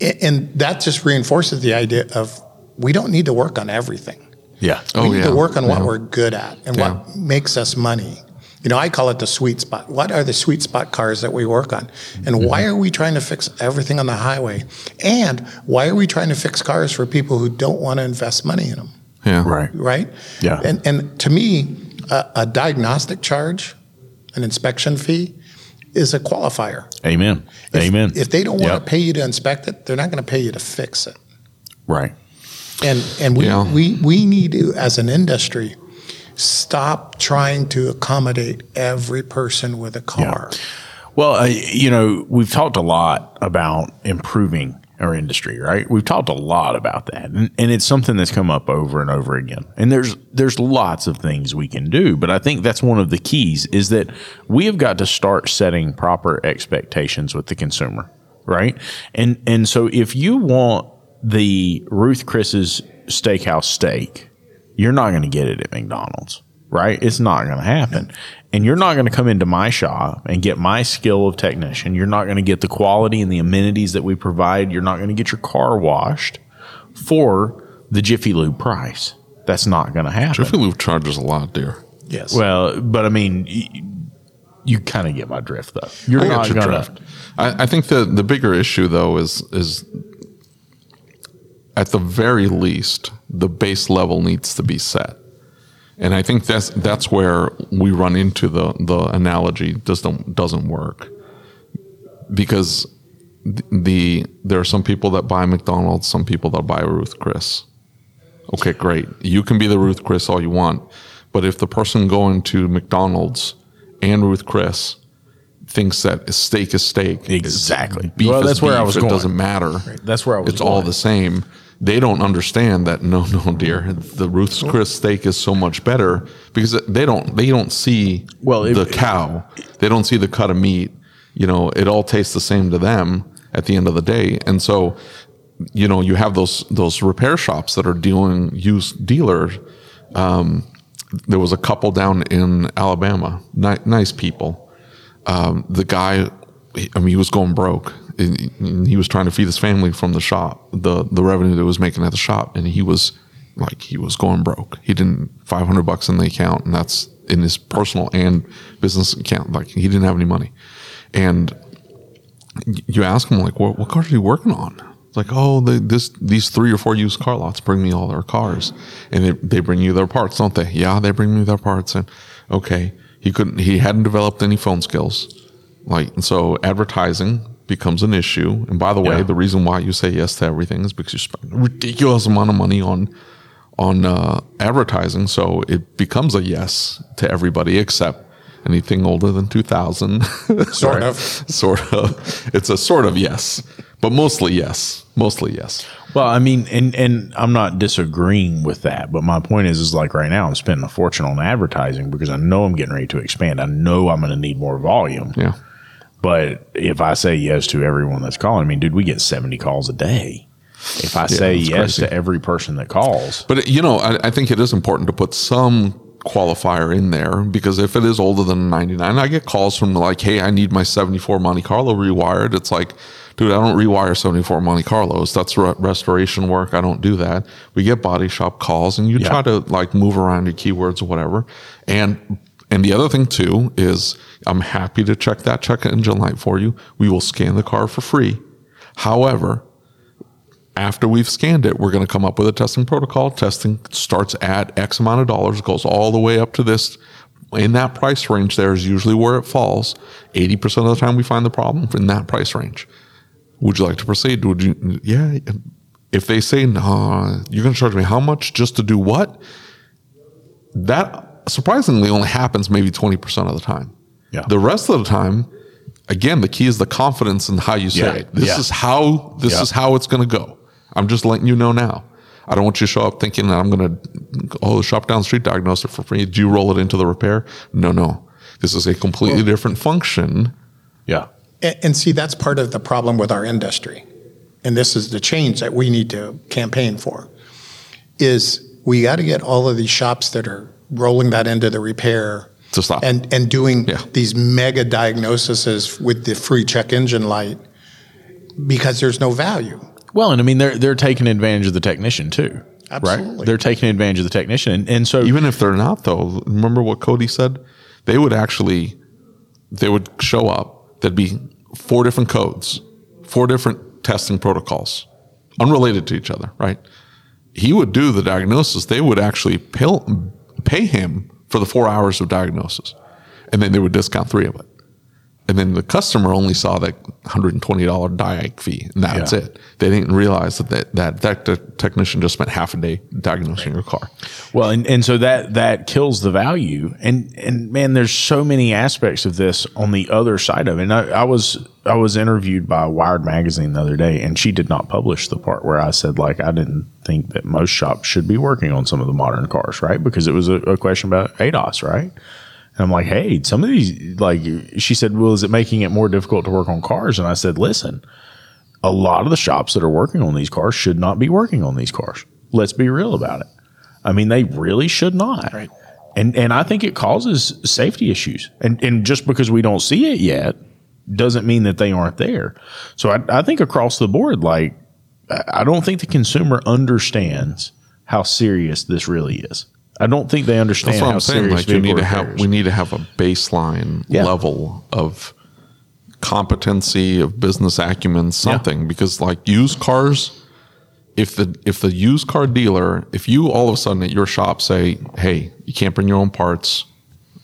A- And that just reinforces the idea of we don't need to work on everything. Yeah. Oh, we need yeah. to work on what Yeah. we're good at and what makes us money. You know, I call it the sweet spot. What are the sweet spot cars that we work on? And why Mm-hmm. are we trying to fix everything on the highway? And why are we trying to fix cars for people who don't want to invest money in them? yeah. Right. Right? Yeah. And and to me, a, a diagnostic charge, an inspection fee, is a qualifier. Amen. If, Amen. If they don't want Yep. to pay you to inspect it, they're not going to pay you to fix it. Right. And and we, Yeah. we we need to, as an industry, stop trying to accommodate every person with a car. Well, uh, you know, we've talked a lot about improving our industry, right? We've talked a lot about that, and, and it's something that's come up over and over again. And there's there's lots of things we can do, but I think that's one of the keys is that we have got to start setting proper expectations with the consumer, right? And and so if you want the Ruth Chris's Steakhouse steak, you're not going to get it at McDonald's, right? It's not going to happen. And you're not going to come into my shop and get my skill of technician. You're not going to get the quality and the amenities that we provide. You're not going to get your car washed for the Jiffy Lube price. That's not going to happen. Jiffy Lube charges a lot, dear. Yes. Well, but I mean, y- you kind of get my drift, though. You're I not your going to. drift. I, I think the the bigger issue though is is at the very least the base level needs to be set, and I think that's that's where we run into the the analogy doesn't doesn't work because the, the there are some people that buy McDonald's, some people that buy Ruth Chris. Okay, great. You can be the Ruth Chris all you want, but But if the person going to McDonald's and Ruth Chris thinks that steak is steak, Exactly. beef Well, is that's where I beef, was it going. doesn't matter. That's where I was It's all the same. They don't understand that. No, no, dear. The Ruth's Chris steak is so much better because they don't. They don't see Well, the cow. They don't see the cut of meat. You know, it all tastes the same to them at the end of the day. And so, you know, you have those those repair shops that are dealing used dealers. Um, there was a couple down in Alabama, ni- nice people. Um, the guy, I mean, he was going broke. He was trying to feed his family from the shop, the the revenue that was making at the shop, and he was like he was going broke. He didn't five hundred bucks in the account, and that's in his personal and business account. Like he didn't have any money, and you ask him like, what, what cars are you working on? It's like, oh, this these three or four used car lots bring me all their cars, and they, they bring you their parts, don't they? Yeah, they bring me their parts, and okay, he couldn't, he hadn't developed any phone skills, like, and so advertising becomes an issue. And by the way, Yeah. the reason why you say yes to everything is because you spend a ridiculous amount of money on on uh, advertising, so it becomes a yes to everybody except anything older than 2000 Sort of. sort of it's a sort of yes but mostly yes mostly yes Well, I mean, and and I'm not disagreeing with that, but my point is, is like right now I'm spending a fortune on advertising because I know I'm getting ready to expand. I know I'm going to need more volume. yeah But if I say yes to everyone that's calling, I mean, dude, we get 70 calls a day. If I say yes crazy. to every person that calls, but you know I, I think it is important to put some qualifier in there because if it is older than 99 i get calls from like hey i need my 74 monte carlo rewired it's like dude i don't rewire 74 monte carlos that's re- restoration work i don't do that we get body shop calls and you Yeah. try to like move around your keywords or whatever and and the other thing too is i'm happy to check that check engine light for you we will scan the car for free however after we've scanned it, we're going to come up with a testing protocol. Testing starts at X amount of dollars, goes all the way up to this. In that price range, there is usually where it falls. 80% of the time, we find the problem in that price range. Would you like to proceed? Would you? Yeah. If they say, no, you're going to charge me how much just to do what? That surprisingly only happens maybe 20% of the time. Yeah. The rest of the time, again, the key is the confidence in how you say Yeah. it. This Yeah. is how this Yeah. is how it's going to go. I'm just letting you know now. I don't want you to show up thinking that I'm going to, oh, the shop down the street diagnose it for free. Do you roll it into the repair? No, no. This is a completely different function. yeah. And, and see, that's part of the problem with our industry. And this is the change that we need to campaign for. Is we got to get all of these shops that are rolling that into the repair To stop. and and doing Yeah. these mega diagnoses with the free check engine light because there's no value. Well, and I mean, they're they're taking advantage of the technician too. Right? They're taking advantage of the technician, and, and so Even if they're not, though, remember what Cody said? They would actually, they would show up. There'd be four different codes, four different testing protocols, unrelated to each other, right? He would do the diagnosis. They would actually pay, pay him for the four hours of diagnosis, and then they would discount three of it. And then the customer only saw that $120 diag fee, and that's Yeah. it. They didn't realize that that, that, that te- technician just spent half a day diagnosing your car. Well, and, and so that that kills the value. And and man, there's so many aspects of this on the other side of it. And I, I was I was interviewed by Wired magazine the other day, and she did not publish the part where I said like I didn't think that most shops should be working on some of the modern cars, right? Because it was a, a question about ADAS, right? And I'm like, hey, some of these, like, she said, well, is it making it more difficult to work on cars? And I said, listen, a lot of the shops that are working on these cars should not be working on these cars. Let's be real about it. I mean, they really should not. Right. And and I think it causes safety issues. And and just because we don't see it yet doesn't mean that they aren't there. So I, I think across the board, like I I don't think the consumer understands how serious this really is. I don't think they understand That's what how I'm saying. Like you need to have we need to have a baseline Yeah. level of competency of business acumen, something because like used cars, if the if the used car dealer, if you all of a sudden at your shop say, hey, you can't bring your own parts,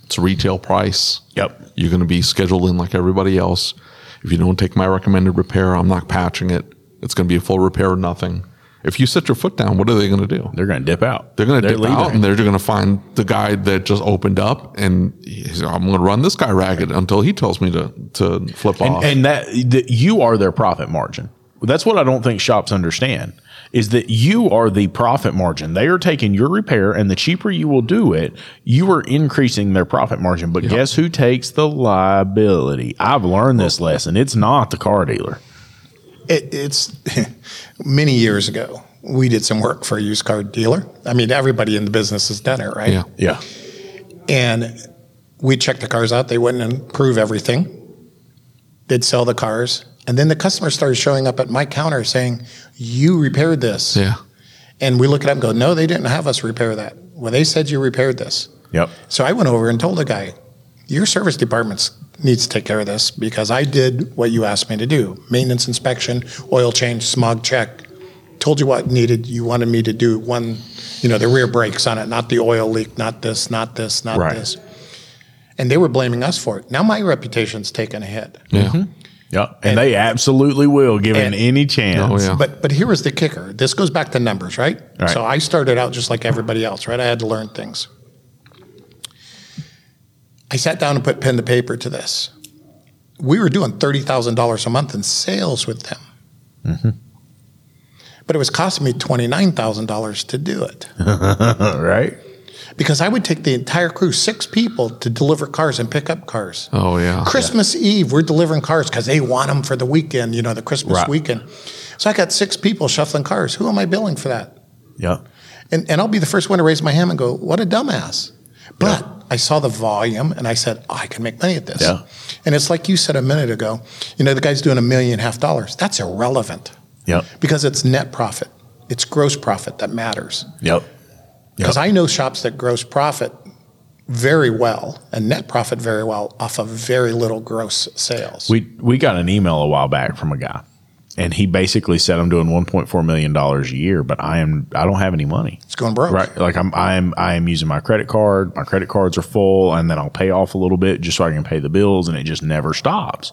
it's a retail price. Yep. You're going to be scheduled in like everybody else. If you don't take my recommended repair, I'm not patching it. It's going to be a full repair or nothing. If you set your foot down, what are they going to do? They're going to dip out. They're going to dip leaving. out and they're going to find the guy that just opened up and he's, I'm going to run this guy ragged until he tells me to, to flip off. and, and that, that you are their profit margin. That's what I don't think shops understand is that you are the profit margin. They are taking your repair and the cheaper you will do it, you are increasing their profit margin. But guess who takes the liability? I've learned this lesson. It's not the car dealer. It, it's many years ago. We did some work for a used car dealer. I mean, everybody in the business has done it, right? yeah. Yeah. And we checked the cars out. They wouldn't improve everything. They'd sell the cars. And then the customers started showing up at my counter saying, You repaired this. Yeah. And we look at them and go, No, they didn't have us repair that. Well, they said you repaired this. Yep. So I went over and told the guy, Your service department needs to take care of this because I did what you asked me to do maintenance inspection, oil change, smog check. Told you what needed. You wanted me to do one, you know, the rear brakes on it, not the oil leak, not this, not this, not Right. this. And they were blaming us for it. Now my reputation's taken a hit. Yeah. Mm-hmm. Yep. And, they absolutely will, given and- any chance. Oh, yeah. But but here was the kicker. This goes back to numbers, right? Right. So I started out just like everybody else, right? I had to learn things. I sat down and put pen to paper to this. We were doing thirty thousand dollars a month in sales with them, Mm-hmm. but it was costing me twenty nine thousand dollars to do it right? because I would take the entire crew, six people, to deliver cars and pick up cars. Oh, yeah. Christmas Eve, we're delivering cars because they want them for the weekend, you know, the Christmas Right. weekend. So I got six people shuffling cars. Who am I billing for that? Yeah. And, and I'll be the first one to raise my hand and go, what a dumbass. But I saw the volume and I said, oh, I can make money at this. Yeah. And it's like you said a minute ago, you know, the guy's doing a million and a half dollars. That's irrelevant Yep. because it's net profit, it's gross profit that matters. Yep. Because I know shops that gross profit very well and net profit very well off of very little gross sales. We we got an email a while back from a guy, and he basically said, "I'm doing 1.4 million dollars a year, but I am I don't have any money." it's going broke. Right, like I'm I'm I am using my credit card. My credit cards are full, and then I'll pay off a little bit just so I can pay the bills, and it just never stops.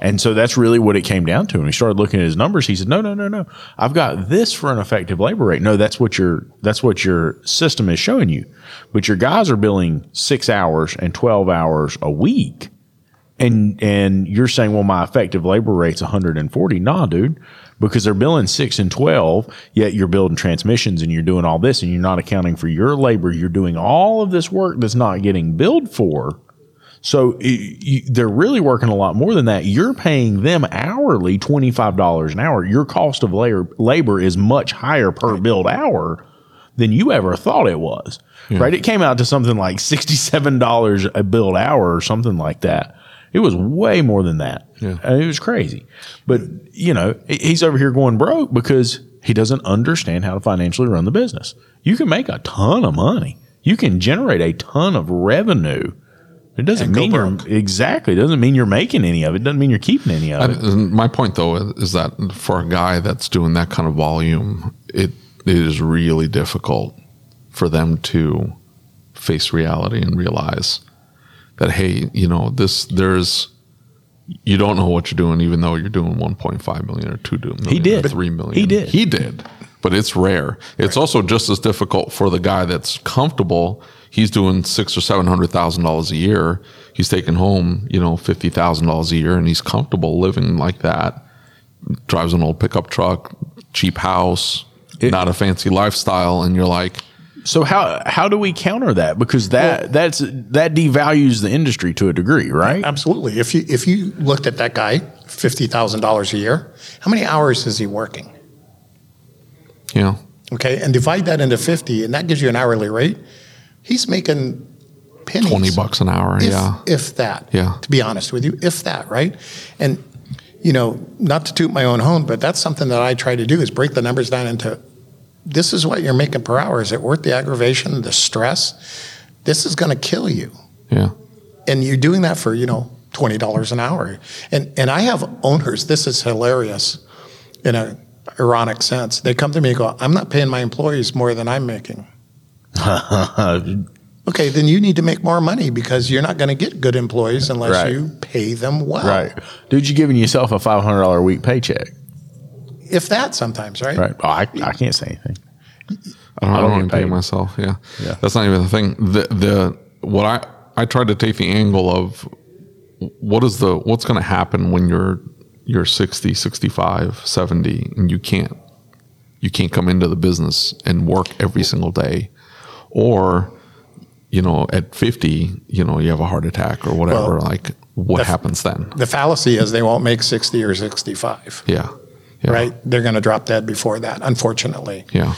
And so that's really what it came down to. And he started looking at his numbers. He said, "No, no, no, no. I've got this for an effective labor rate. No, that's what your that's what your system is showing you. But your guys are billing six hours and twelve hours a week." And and you're saying, well, my effective labor rate's 140. Nah, dude, because they're billing six and 12, yet you're building transmissions and you're doing all this and you're not accounting for your labor. You're doing all of this work that's not getting billed for. So y- y- they're really working a lot more than that. You're paying them hourly $25 an hour. Your cost of labor, labor is much higher per billed hour than you ever thought it was. Right? It came out to something like $67 a billed hour or something like that. It was way more than that. Yeah. I mean, it was crazy. But, you know, he's over here going broke because he doesn't understand how to financially run the business. You can make a ton of money. You can generate a ton of revenue. It doesn't mean you're exactly. It doesn't mean you're making any of it. Doesn't mean you're keeping any of it. My point though is that for a guy that's doing that kind of volume, it it is really difficult for them to face reality and realize that hey, you know, this there's you don't know what you're doing even though you're doing 1.5 million or 2 million He did. or 3 million. He did. He did. But it's rare. It's also just as difficult for the guy that's comfortable. He's doing six or seven hundred thousand dollars a year. He's taking home, you know, fifty thousand dollars a year, and he's comfortable living like that. Drives an old pickup truck, cheap house, not a fancy lifestyle, and you're like, So how how do we counter that? Because that that's that devalues the industry to a degree, right? Absolutely. If you if you looked at that guy, fifty thousand dollars a year, how many hours is he working? you know, Okay, and divide that into fifty, and that gives you an hourly rate. He's making pennies. twenty bucks an hour. if, yeah, if that. Yeah. To be honest with you, if that, right? And you know, not to toot my own horn, but that's something that I try to do is break the numbers down into this is what you're making per hour. Is it worth the aggravation, the stress? This is going to kill you yeah, and you're doing that for you know twenty dollars an hour. And and I have owners. This is hilarious, in a ironic sense. They come to me and go, "I'm not paying my employees more than I'm making." okay, then you need to make more money because you're not going to get good employees unless Right. you pay them well. Right, dude, you're giving yourself a five hundred dollar a week paycheck. If that sometimes, right? Right. Oh, I, I can't say anything. I don't, I don't don't, get pay myself. Yeah. Yeah. That's not even the thing. The the what I I tried to take the angle of what is the what's going to happen when you're you're 60, 65, 70 and you can't you can't come into the business and work every single day or you know at 50, you know, you have a heart attack or whatever Well, like what the- happens then? The fallacy is they won't make 60 or 65, Yeah. Yeah. right? They're going to drop dead before that, unfortunately. Yeah.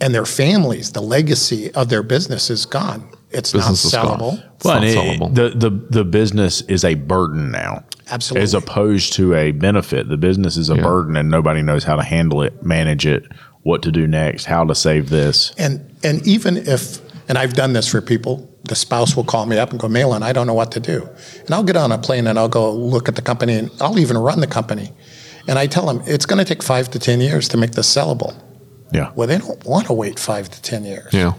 And their families, the legacy of their business is gone. It's Business not gone. sellable. It's Well, not and it- the, the the business is a burden now, Absolutely. as opposed to a benefit. The business is a Yeah. burden, and nobody knows how to handle it, manage it, what to do next, how to save this. And and even if and I've done this for people, the spouse will call me up and go, Maylan, I don't know what to do. And I'll get on a plane and I'll go look at the company and I'll even run the company. And I tell them it's going to take five to ten years to make this sellable. Yeah, Well, they don't want to wait five to ten years. Yeah.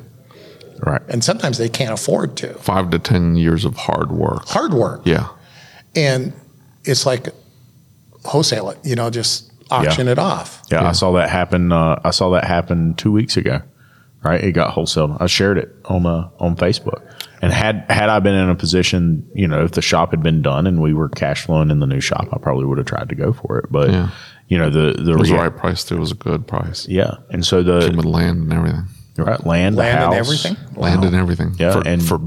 right. And sometimes they can't afford to. 5 to 10 years of hard work. Hard work. Yeah. And it's like wholesale it, you know, just auction it off. Yeah, Yeah. I saw that happen. Uh, I saw that happen two weeks ago. Right, it got wholesaled. I shared it on uh, on Facebook, and had had I been in a position, you know, if the shop had been done and we were cash flowing in the new shop, I probably would have tried to go for it. But Yeah. you know, the the It was the right price too. It was a good price. yeah, and so Came the with land and everything. right land, the Land and house, everything. Land and everything. Yeah, For, and- for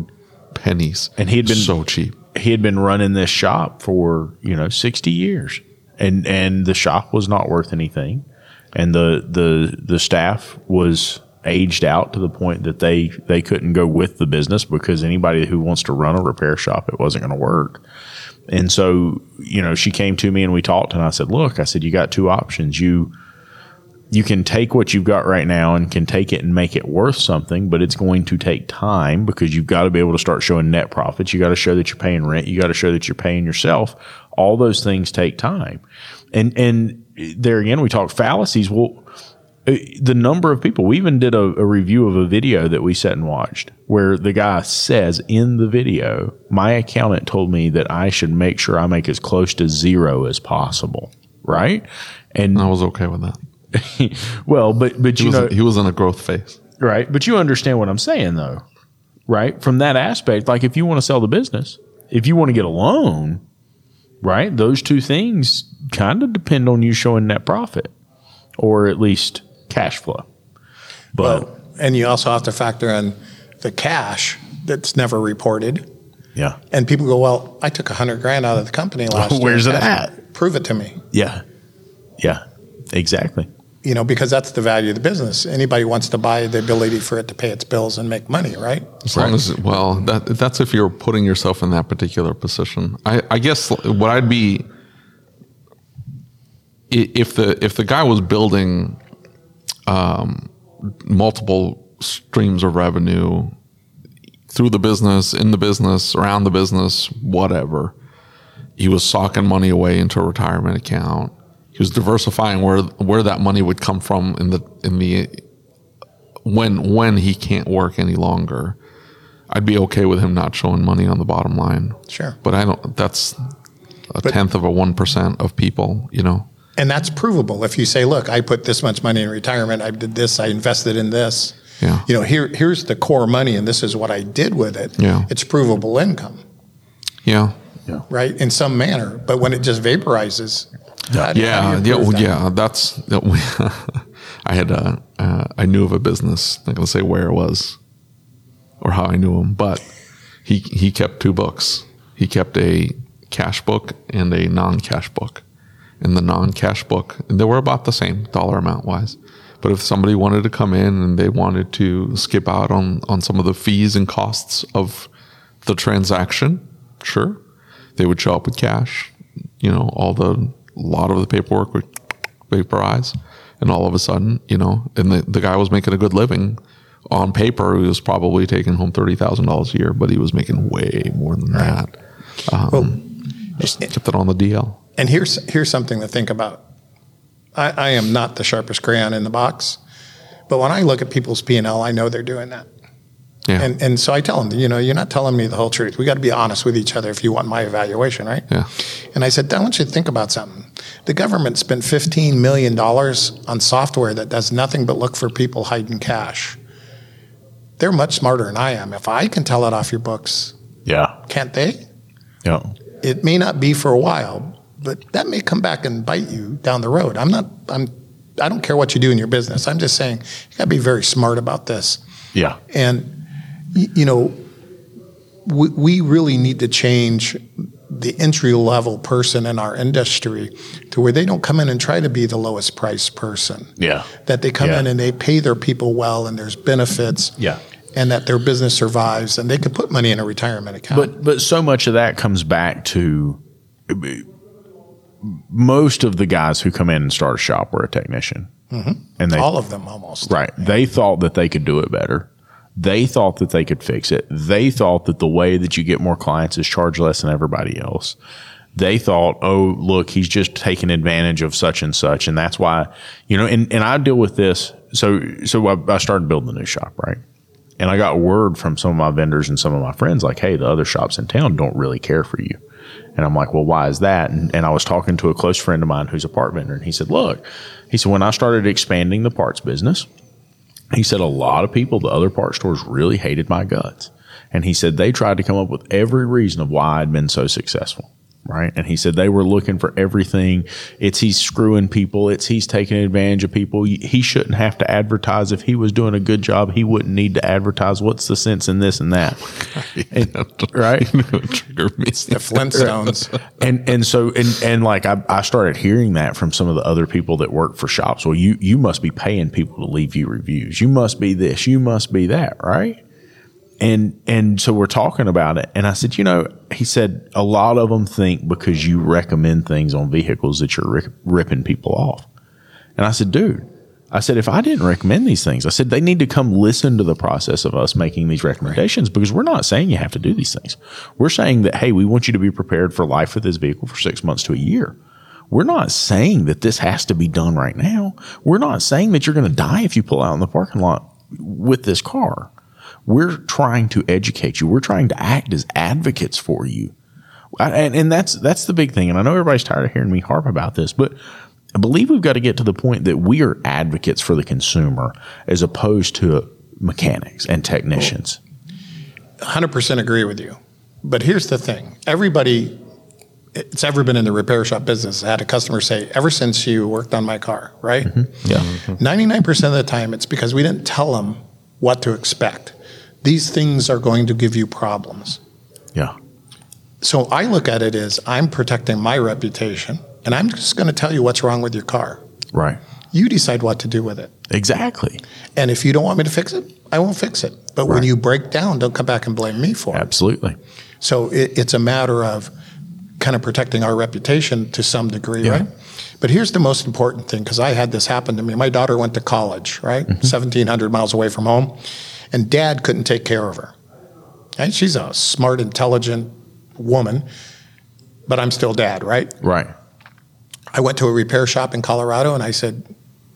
pennies. And he had been- so cheap. he had been running this shop for you know 60 years and and the shop was not worth anything and the the the staff was aged out to the point that they they couldn't go with the business because anybody who wants to run a repair shop it wasn't going to work and so you know she came to me and we talked and I said look I said you got two options you you can take what you've got right now and can take it and make it worth something, but it's going to take time because you've got to be able to start showing net profits. You got to show that you're paying rent. You got to show that you're paying yourself. All those things take time. And and there again, we talk fallacies. Well, Uh, the number of people. We even did a, a review of a video that we sat and watched where the guy says in the video, "My accountant told me that I should make sure I make as close to zero as possible." Right? And I was okay with that. well, but but He you was, know, he was in a growth phase. right? But you understand what I'm saying, though, right? From that aspect, like if you want to sell the business, if you want to get a loan, right? Those two things kind of depend on you showing net profit, or at least cash flow. But But, and you also have to factor in the cash that's never reported. yeah, And people go, well, I took a hundred grand out of the company last year. Where's it at? Prove it to me. yeah, yeah, exactly. You know, because that's the value of the business. Anybody wants to buy the ability for it to pay its bills and make money, right? As long as well, that that's if you're putting yourself in that particular position. I, I guess what I'd be if the if the guy was building um, multiple streams of revenue through the business, in the business, around the business, whatever. He was socking money away into a retirement account. He was diversifying where where that money would come from in the in the when when he can't work any longer. I'd be okay with him not showing money on the bottom line. Sure. But I don't that's a tenth of a one percent of people, you know. And that's provable. If you say, look, I put this much money in retirement, I did this, I invested in this. Yeah. You know, here here's the core money and this is what I did with it. Yeah. It's provable income, Yeah. yeah. right? In some manner. But when it just vaporizes, how do- Yeah, how do yeah, you prove well, that? yeah. That's that we, I had a, uh, I knew of a business. I'm not gonna say where it was, or how I knew him, but he he kept two books. He kept a cash book and a non-cash book. In the non-cash book, and they were about the same dollar amount wise. But if somebody wanted to come in and they wanted to skip out on on some of the fees and costs of the transaction, sure, they would show up with cash. You know, all the a lot of the paperwork would vaporize, and all of a sudden, you know, and the, the guy was making a good living. On paper, he was probably taking home thirty thousand dollars a year, but he was making way more than that. Um, just kept it on the DL. And here's here's something to think about. I, I am not the sharpest crayon in the box, but when I look at people's P and L, I know they're doing that. Yeah, And and so I tell them, you know, you're not telling me the whole truth. We got to be honest with each other if you want my evaluation, right? yeah, And I said, I want you to think about something. The government spent $15 million on software that does nothing but look for people hiding cash. They're much smarter than I am. If I can tell it off your books, Yeah. can't they? Yeah. It may not be for a while, but that may come back and bite you down the road. I'm not, I'm, I don't care what you do in your business. I'm just saying you got to be very smart about this. Yeah. And, y- you know, we, we really need to change the entry level person in our industry to where they don't come in and try to be the lowest price person. Yeah. That they come Yeah. in and they pay their people well and there's benefits. Yeah. And that their business survives and they can put money in a retirement account. But but so much of that comes back to most of the guys who come in and start a shop were a technician, mm-hmm. and they all of them almost. right. They thought that they could do it better. They thought that they could fix it. They thought that the way that you get more clients is charge less than everybody else. They thought, oh, look, he's just taking advantage of such and such, and that's why, you know. And, and I deal with this. So so I, I started building a new shop, right? And I got word from some of my vendors and some of my friends, like, hey, the other shops in town don't really care for you. And I'm like, well, why is that? And, and I was talking to a close friend of mine who's a part vendor, and he said, look, he said, when I started expanding the parts business, he said a lot of people, the other part stores really hated my guts. And he said they tried to come up with every reason of why I'd been so successful. Right. And he said they were looking for everything. It's he's screwing people. It's he's taking advantage of people. He shouldn't have to advertise. If he was doing a good job, he wouldn't need to advertise. What's the sense in this and that? And- right. Trigger me. The Flintstones. and and so and and like I, I started hearing that from some of the other people that work for shops. Well, you you must be paying people to leave you reviews. You must be this. You must be that. Right. And and so we're talking about it, and I said, you know, he said a lot of them think because you recommend things on vehicles that you're rip, ripping people off. And I said, dude, I said, if I didn't recommend these things, I said, they need to come listen to the process of us making these recommendations because we're not saying you have to do these things. We're saying that, hey, we want you to be prepared for life with this vehicle for six months to a year. We're not saying that this has to be done right now. We're not saying that you're going to die if you pull out in the parking lot with this car. We're trying to educate you. We're trying to act as advocates for you. And, and that's that's the big thing. And I know everybody's tired of hearing me harp about this, but I believe we've got to get to the point that we are advocates for the consumer as opposed to mechanics and technicians. 100% agree with you. But here's the thing everybody it's ever been in the repair shop business had a customer say, ever since you worked on my car, right? Mm-hmm. Yeah. 99% of the time, it's because we didn't tell them what to expect. These things are going to give you problems. Yeah. So I look at it as I'm protecting my reputation, and I'm just going to tell you what's wrong with your car. Right. You decide what to do with it. Exactly. And if you don't want me to fix it, I won't fix it. But when you break down, don't come back and blame me for it. Absolutely. So it, it's a matter of kind of protecting our reputation to some degree, Yeah. right? But here's the most important thing because I had this happen to me. My daughter went to college, right? Mm-hmm. 1,700 miles away from home, and dad couldn't take care of her. And she's a smart, intelligent woman, but I'm still dad, right? Right. I went to a repair shop in Colorado and I said,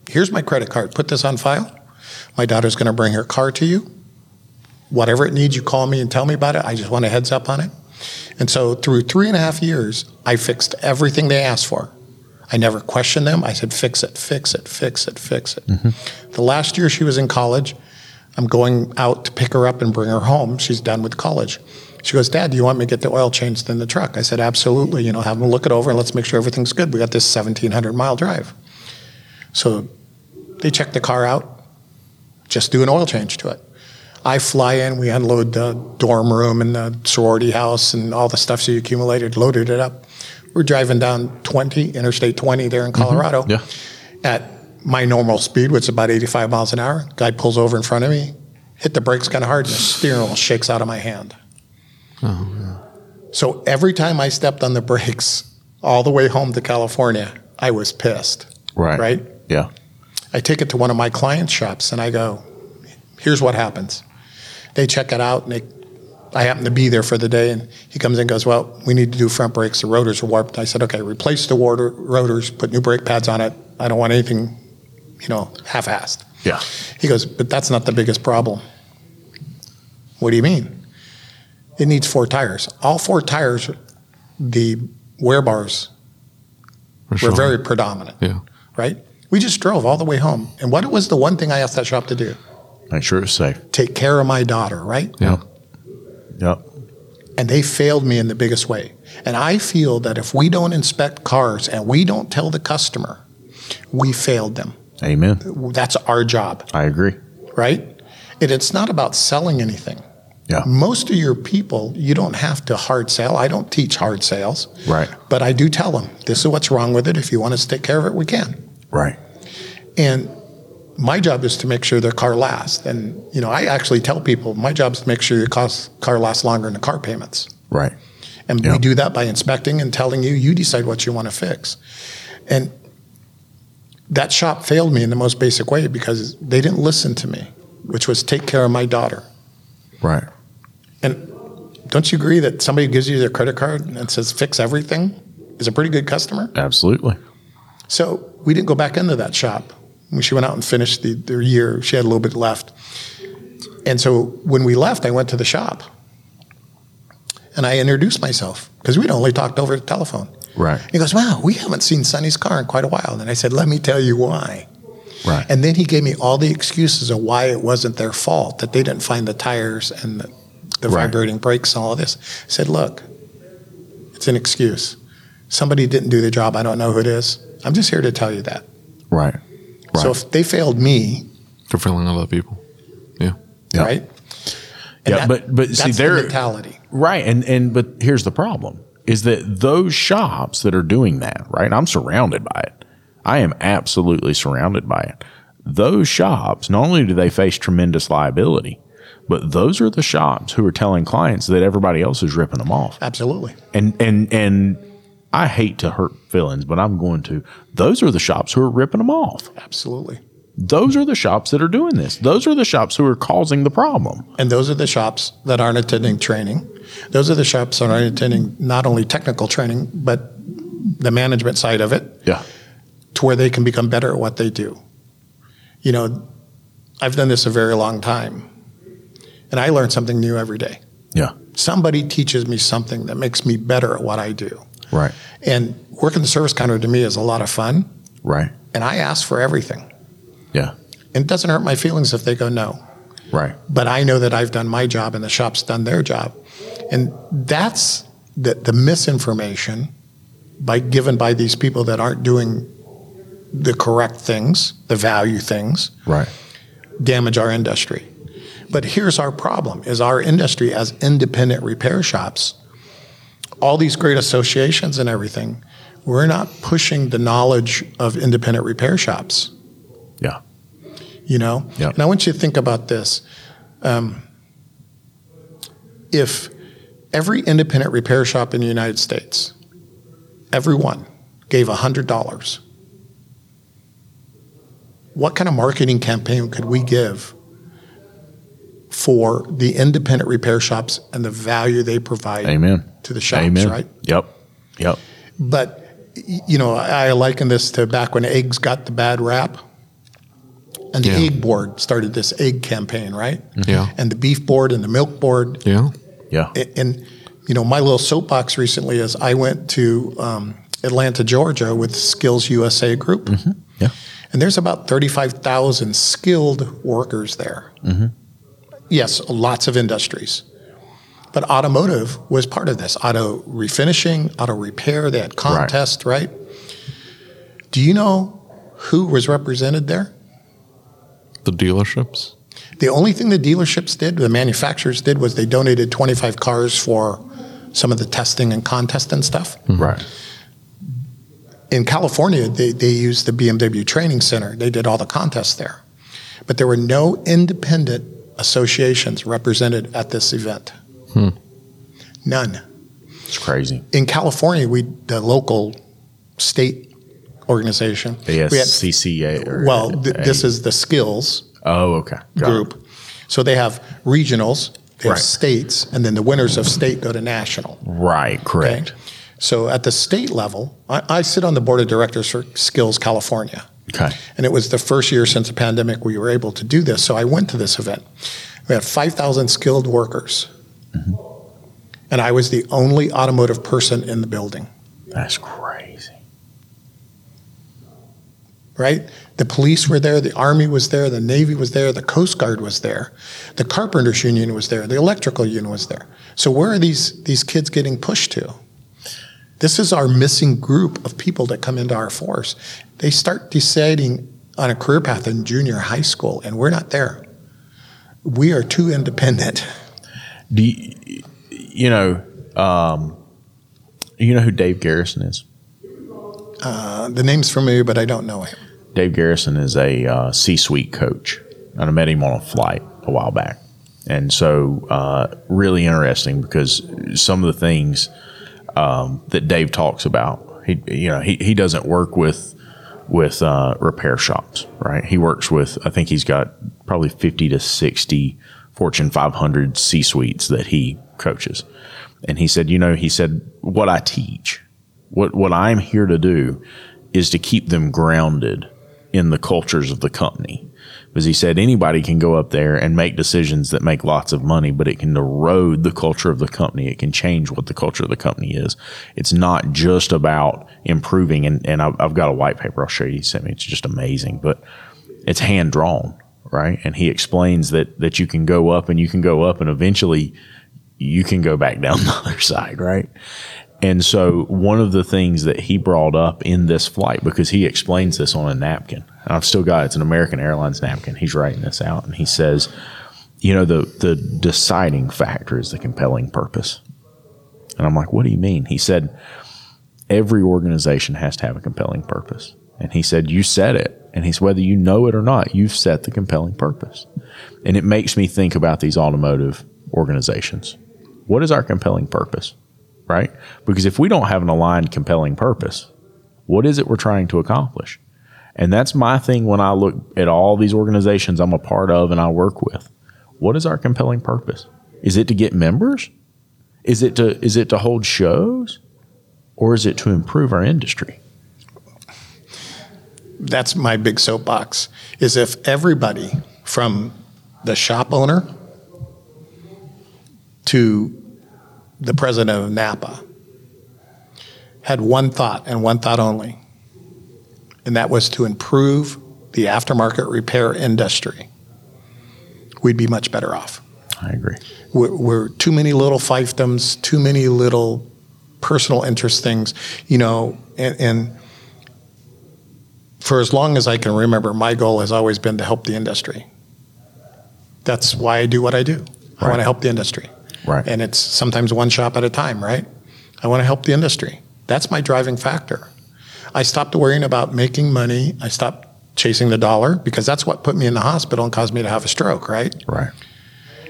Here's my credit card. Put this on file. My daughter's going to bring her car to you. Whatever it needs, you call me and tell me about it. I just want a heads up on it. And so through three and a half years, I fixed everything they asked for. I never questioned them. I said, fix it, fix it, fix it, fix it. Mm-hmm. The last year she was in college, I'm going out to pick her up and bring her home. She's done with college. She goes, Dad, do you want me to get the oil changed in the truck? I said, Absolutely. You know, have them look it over and let's make sure everything's good. We got this 1,700 mile drive. So they check the car out, just do an oil change to it. I fly in, we unload the dorm room and the sorority house and all the stuff she accumulated, loaded it up. We're driving down 20, Interstate 20 there in mm-hmm. Colorado. Yeah. At my normal speed, which is about 85 miles an hour. Guy pulls over in front of me, hit the brakes kind of hard, and the steering wheel shakes out of my hand. Oh, So every time I stepped on the brakes all the way home to California, I was pissed. Right. Right? Yeah. I take it to one of my client shops and I go, here's what happens. They check it out and they, I happen to be there for the day and he comes in and goes, well, we need to do front brakes. The rotors are warped. I said, okay, replace the rotors, put new brake pads on it. I don't want anything, you know, half-assed. Yeah. He goes, but that's not the biggest problem. What do you mean? It needs four tires. All four tires, the wear bars We're sure. very predominant, Yeah. right? We just drove all the way home. And what was the one thing I asked that shop to do? Make sure it's safe. Take care of my daughter, right? Yeah. Yep. And they failed me in the biggest way. And I feel that if we don't inspect cars and we don't tell the customer, we failed them. Amen. That's our job, I agree. right? And it's not about selling anything. Yeah. Most of your people, you don't have to hard sell. I don't teach hard sales, Right. but I do tell them this is what's wrong with it. If you want us to take care of it, we can. Right. And my job is to make sure their car lasts. And you know, I actually tell people my job is to make sure your cost, car lasts longer than the car payments. Right. And Yeah. we do that by inspecting and telling you, you decide what you want to fix. And that shop failed me in the most basic way because they didn't listen to me, which was take care of my daughter. Right. And don't you agree that somebody gives you their credit card and says fix everything is a pretty good customer? Absolutely. So we didn't go back into that shop. When she went out and finished the, their year, she had a little bit left. And so when we left, I went to the shop and I introduced myself because we'd only talked over the telephone. Right. He goes, Wow, we haven't seen Sonny's car in quite a while. And I said, Let me tell you why. Right. And then he gave me all the excuses of why it wasn't their fault, that they didn't find the tires and the, the Right. vibrating brakes and all of this. I said, Look, it's an excuse. Somebody didn't do the job. I don't know who it is. I'm just here to tell you that. Right. Right. So if they failed me, For failing other people. Yeah. Yeah. right? Yeah, but- but see, that's the they're- mentality. Right. And and but here's the problem is that those shops that are doing that, right? I'm surrounded by it. I am absolutely surrounded by it. Those shops, not only do they face tremendous liability, but those are the shops who are telling clients that everybody else is ripping them off. Absolutely. And and and I hate to hurt feelings, but I'm going to. Those are the shops who are ripping them off. Absolutely. Those are the shops that are doing this. Those are the shops who are causing the problem. And those are the shops that aren't attending training. Those are the shops that aren't attending not only technical training, but the management side of it Yeah. to where they can become better at what they do. You know, I've done this a very long time, and I learn something new every day. Yeah. Somebody teaches me something that makes me better at what I do. Right. And working the service counter to me is a lot of fun, Right. and I ask for everything. Yeah. And it doesn't hurt my feelings if they go no. Right. but I know that I've done my job and the shop's done their job. And that's the, the misinformation by given by these people that aren't doing the correct things, the value things, Right. damage our industry. But here's our problem is our industry as independent repair shops, all these great associations and everything, we're not pushing the knowledge of independent repair shops. You know? Yeah. And I want you to think about this. Um, if every independent repair shop in the United States, every one, gave $100, what kind of marketing campaign could we give for the independent repair shops and the value they provide Amen. to the shops, Amen. right? Yep. Yep. But you know, I liken this to back when eggs got the bad rap, and the Yeah. egg board started this egg campaign, right? Mm-hmm. Yeah. And the beef board and the milk board, Yeah. Yeah. A- and you know, my little soapbox recently is I went to um, Atlanta, Georgia, with Skills USA Group, mm-hmm. Yeah. and there's about thirty-five thousand skilled workers there. Mm-hmm. Yes, lots of industries. But automotive was part of this. Auto refinishing, auto repair, they had contests, right? Do you know who was represented there? The dealerships. The only thing the dealerships did, the manufacturers did, was they donated 25 cars for some of the testing and contest and stuff. Mm-hmm. Right. In California, they, they used the BMW Training Center. They did all the contests there. But there were no independent associations represented at this event. Hmm. None. It's crazy. In California, we the local state organization. we had- ASCCA. Well, th- this is the skills Oh, okay. Got it. group. So they have regionals, they have states, and then the winners of state go to national. Right. Okay. Correct. So at the state level, I, I sit on the board of directors for Skills California. Okay. And it was the first year since the pandemic we were able to do this. So I went to this event. We had 5,000 skilled workers. And I was the only automotive person in the building. That's crazy. Right? The police were there, the Army was there, the Navy was there, the Coast Guard was there, the Carpenters Union was there, the Electrical Union was there. So where are these, these kids getting pushed to? This is our missing group of people that come into our force. They start deciding on a career path in junior high school, and we're not there. We are too independent. Do you, you know, um, you know who Dave Garrison is? Uh, the name's familiar, but I don't know him. Dave Garrison is a uh, C-suite coach, and I met him on a flight a while back, and so uh, really interesting because some of the things um, that Dave talks about, he you know he, he doesn't work with with uh, repair shops, right? He works with I think he's got probably fifty to sixty Fortune 500 C-suites that he coaches, and he said, you know, he said what I teach, what what I'm here to do, is to keep them grounded in the cultures of the company. Because he said anybody can go up there and make decisions that make lots of money, but it can erode the culture of the company. It can change what the culture of the company is. It's not just about improving. And, and I've, I've got a white paper I'll show you. He sent me. It's just amazing, but it's hand drawn, right? And he explains that that you can go up and you can go up, and eventually you can go back down the other side, right? And so one of the things that he brought up in this flight, because he explains this on a napkin, I've still got it, it's an American Airlines napkin. He's writing this out, and he says, you know, the the deciding factor is the compelling purpose. And I'm like, what do you mean? He said, every organization has to have a compelling purpose. And he said, you said it. And he said, whether you know it or not, you've set the compelling purpose. And it makes me think about these automotive organizations. What is our compelling purpose? Right? Because if we don't have an aligned, compelling purpose, what is it we're trying to accomplish? And that's my thing when I look at all these organizations I'm a part of and I work with. What is our compelling purpose? Is it to get members? Is it to is it to hold shows? Or is it to improve our industry? That's my big soapbox. Is if everybody from the shop owner to the president of Napa, had one thought and one thought only, and that was to improve the aftermarket repair industry, we'd be much better off. I agree. We're, we're too many little fiefdoms, too many little personal interest things, you know, and, and for as long as I can remember, my goal has always been to help the industry. That's why I do what I do. I want to help the industry. Right. And it's sometimes one shop at a time, right? I want to help the industry. That's my driving factor. I stopped worrying about making money. I stopped chasing the dollar because that's what put me in the hospital and caused me to have a stroke, right? Right.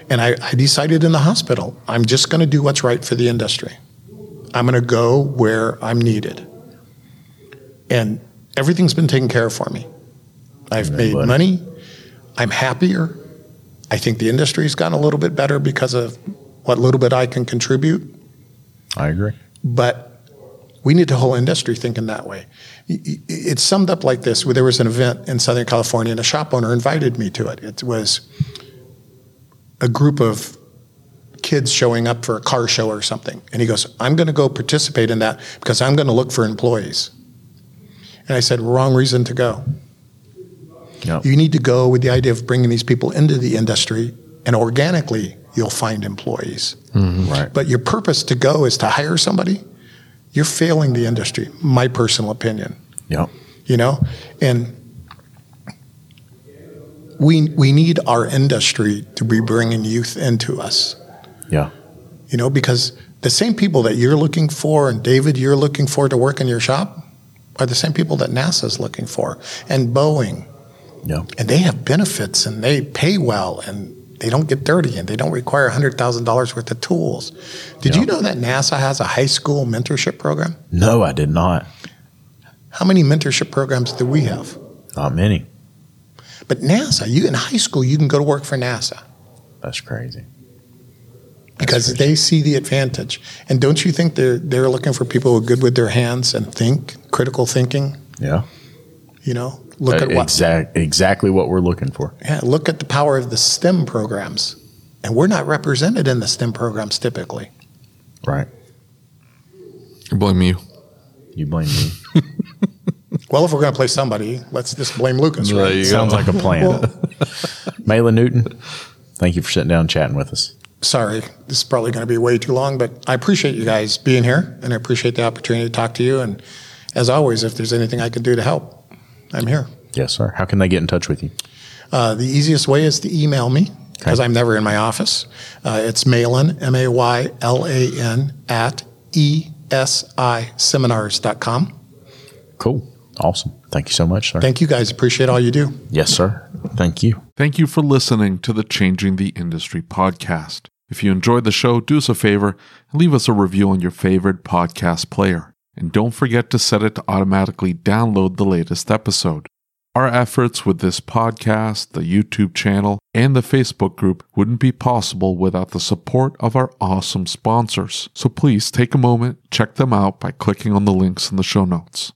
And I, I decided in the hospital, I'm just going to do what's right for the industry. I'm going to go where I'm needed. And everything's been taken care of for me. I've made buddy. money. I'm happier. I think the industry's gotten a little bit better because of what little bit I can contribute. I agree. But we need the whole industry thinking that way. It's summed up like this. There was an event in Southern California, and a shop owner invited me to it. It was a group of kids showing up for a car show or something. And he goes, I'm going to go participate in that because I'm going to look for employees. And I said, wrong reason to go. Yep. You need to go with the idea of bringing these people into the industry, and organically, you'll find employees. Mm-hmm. Right. But your purpose to go is to hire somebody, you're failing the industry, my personal opinion, Yep. you know? And we, we need our industry to be bringing youth into us, Yeah. you know, because the same people that you're looking for and David, you're looking for to work in your shop are the same people that NASA's looking for and Boeing. Yeah. And they have benefits and they pay well and they don't get dirty and they don't require $100,000 worth of tools. Did Yeah. you know that NASA has a high school mentorship program? No, I did not. How many mentorship programs do we have? Not many. But NASA, you in high school, you can go to work for NASA That's crazy. because they see the advantage. And don't you think they're they're looking for people who are good with their hands and think, critical thinking? Yeah. You know, look at Uh, what exact, exactly what we're looking for. yeah, look at the power of the STEM programs. And we're not represented in the STEM programs typically. Right. You blame you. You blame me. Well, if we're going to play somebody, let's just blame Lucas, There right? go. Sounds like a plan. Maylan Newton, thank you for sitting down and chatting with us. Sorry, this is probably going to be way too long, but I appreciate you guys being here, and I appreciate the opportunity to talk to you. And as always, if there's anything I can do to help, I'm here. Yes, sir. How can they get in touch with you? Uh, the easiest way is to email me because I'm never in my office. Uh, it's Maylan, M A Y L A N, at E esiseminars.com. Cool. Awesome. Thank you so much, sir. Thank you guys. Appreciate all you do. yes, sir. Thank you. Thank you for listening to the Changing the Industry podcast. If you enjoyed the show, do us a favor and leave us a review on your favorite podcast player. And don't forget to set it to automatically download the latest episode. Our efforts with this podcast, the YouTube channel, and the Facebook group wouldn't be possible without the support of our awesome sponsors. So please take a moment, check them out by clicking on the links in the show notes.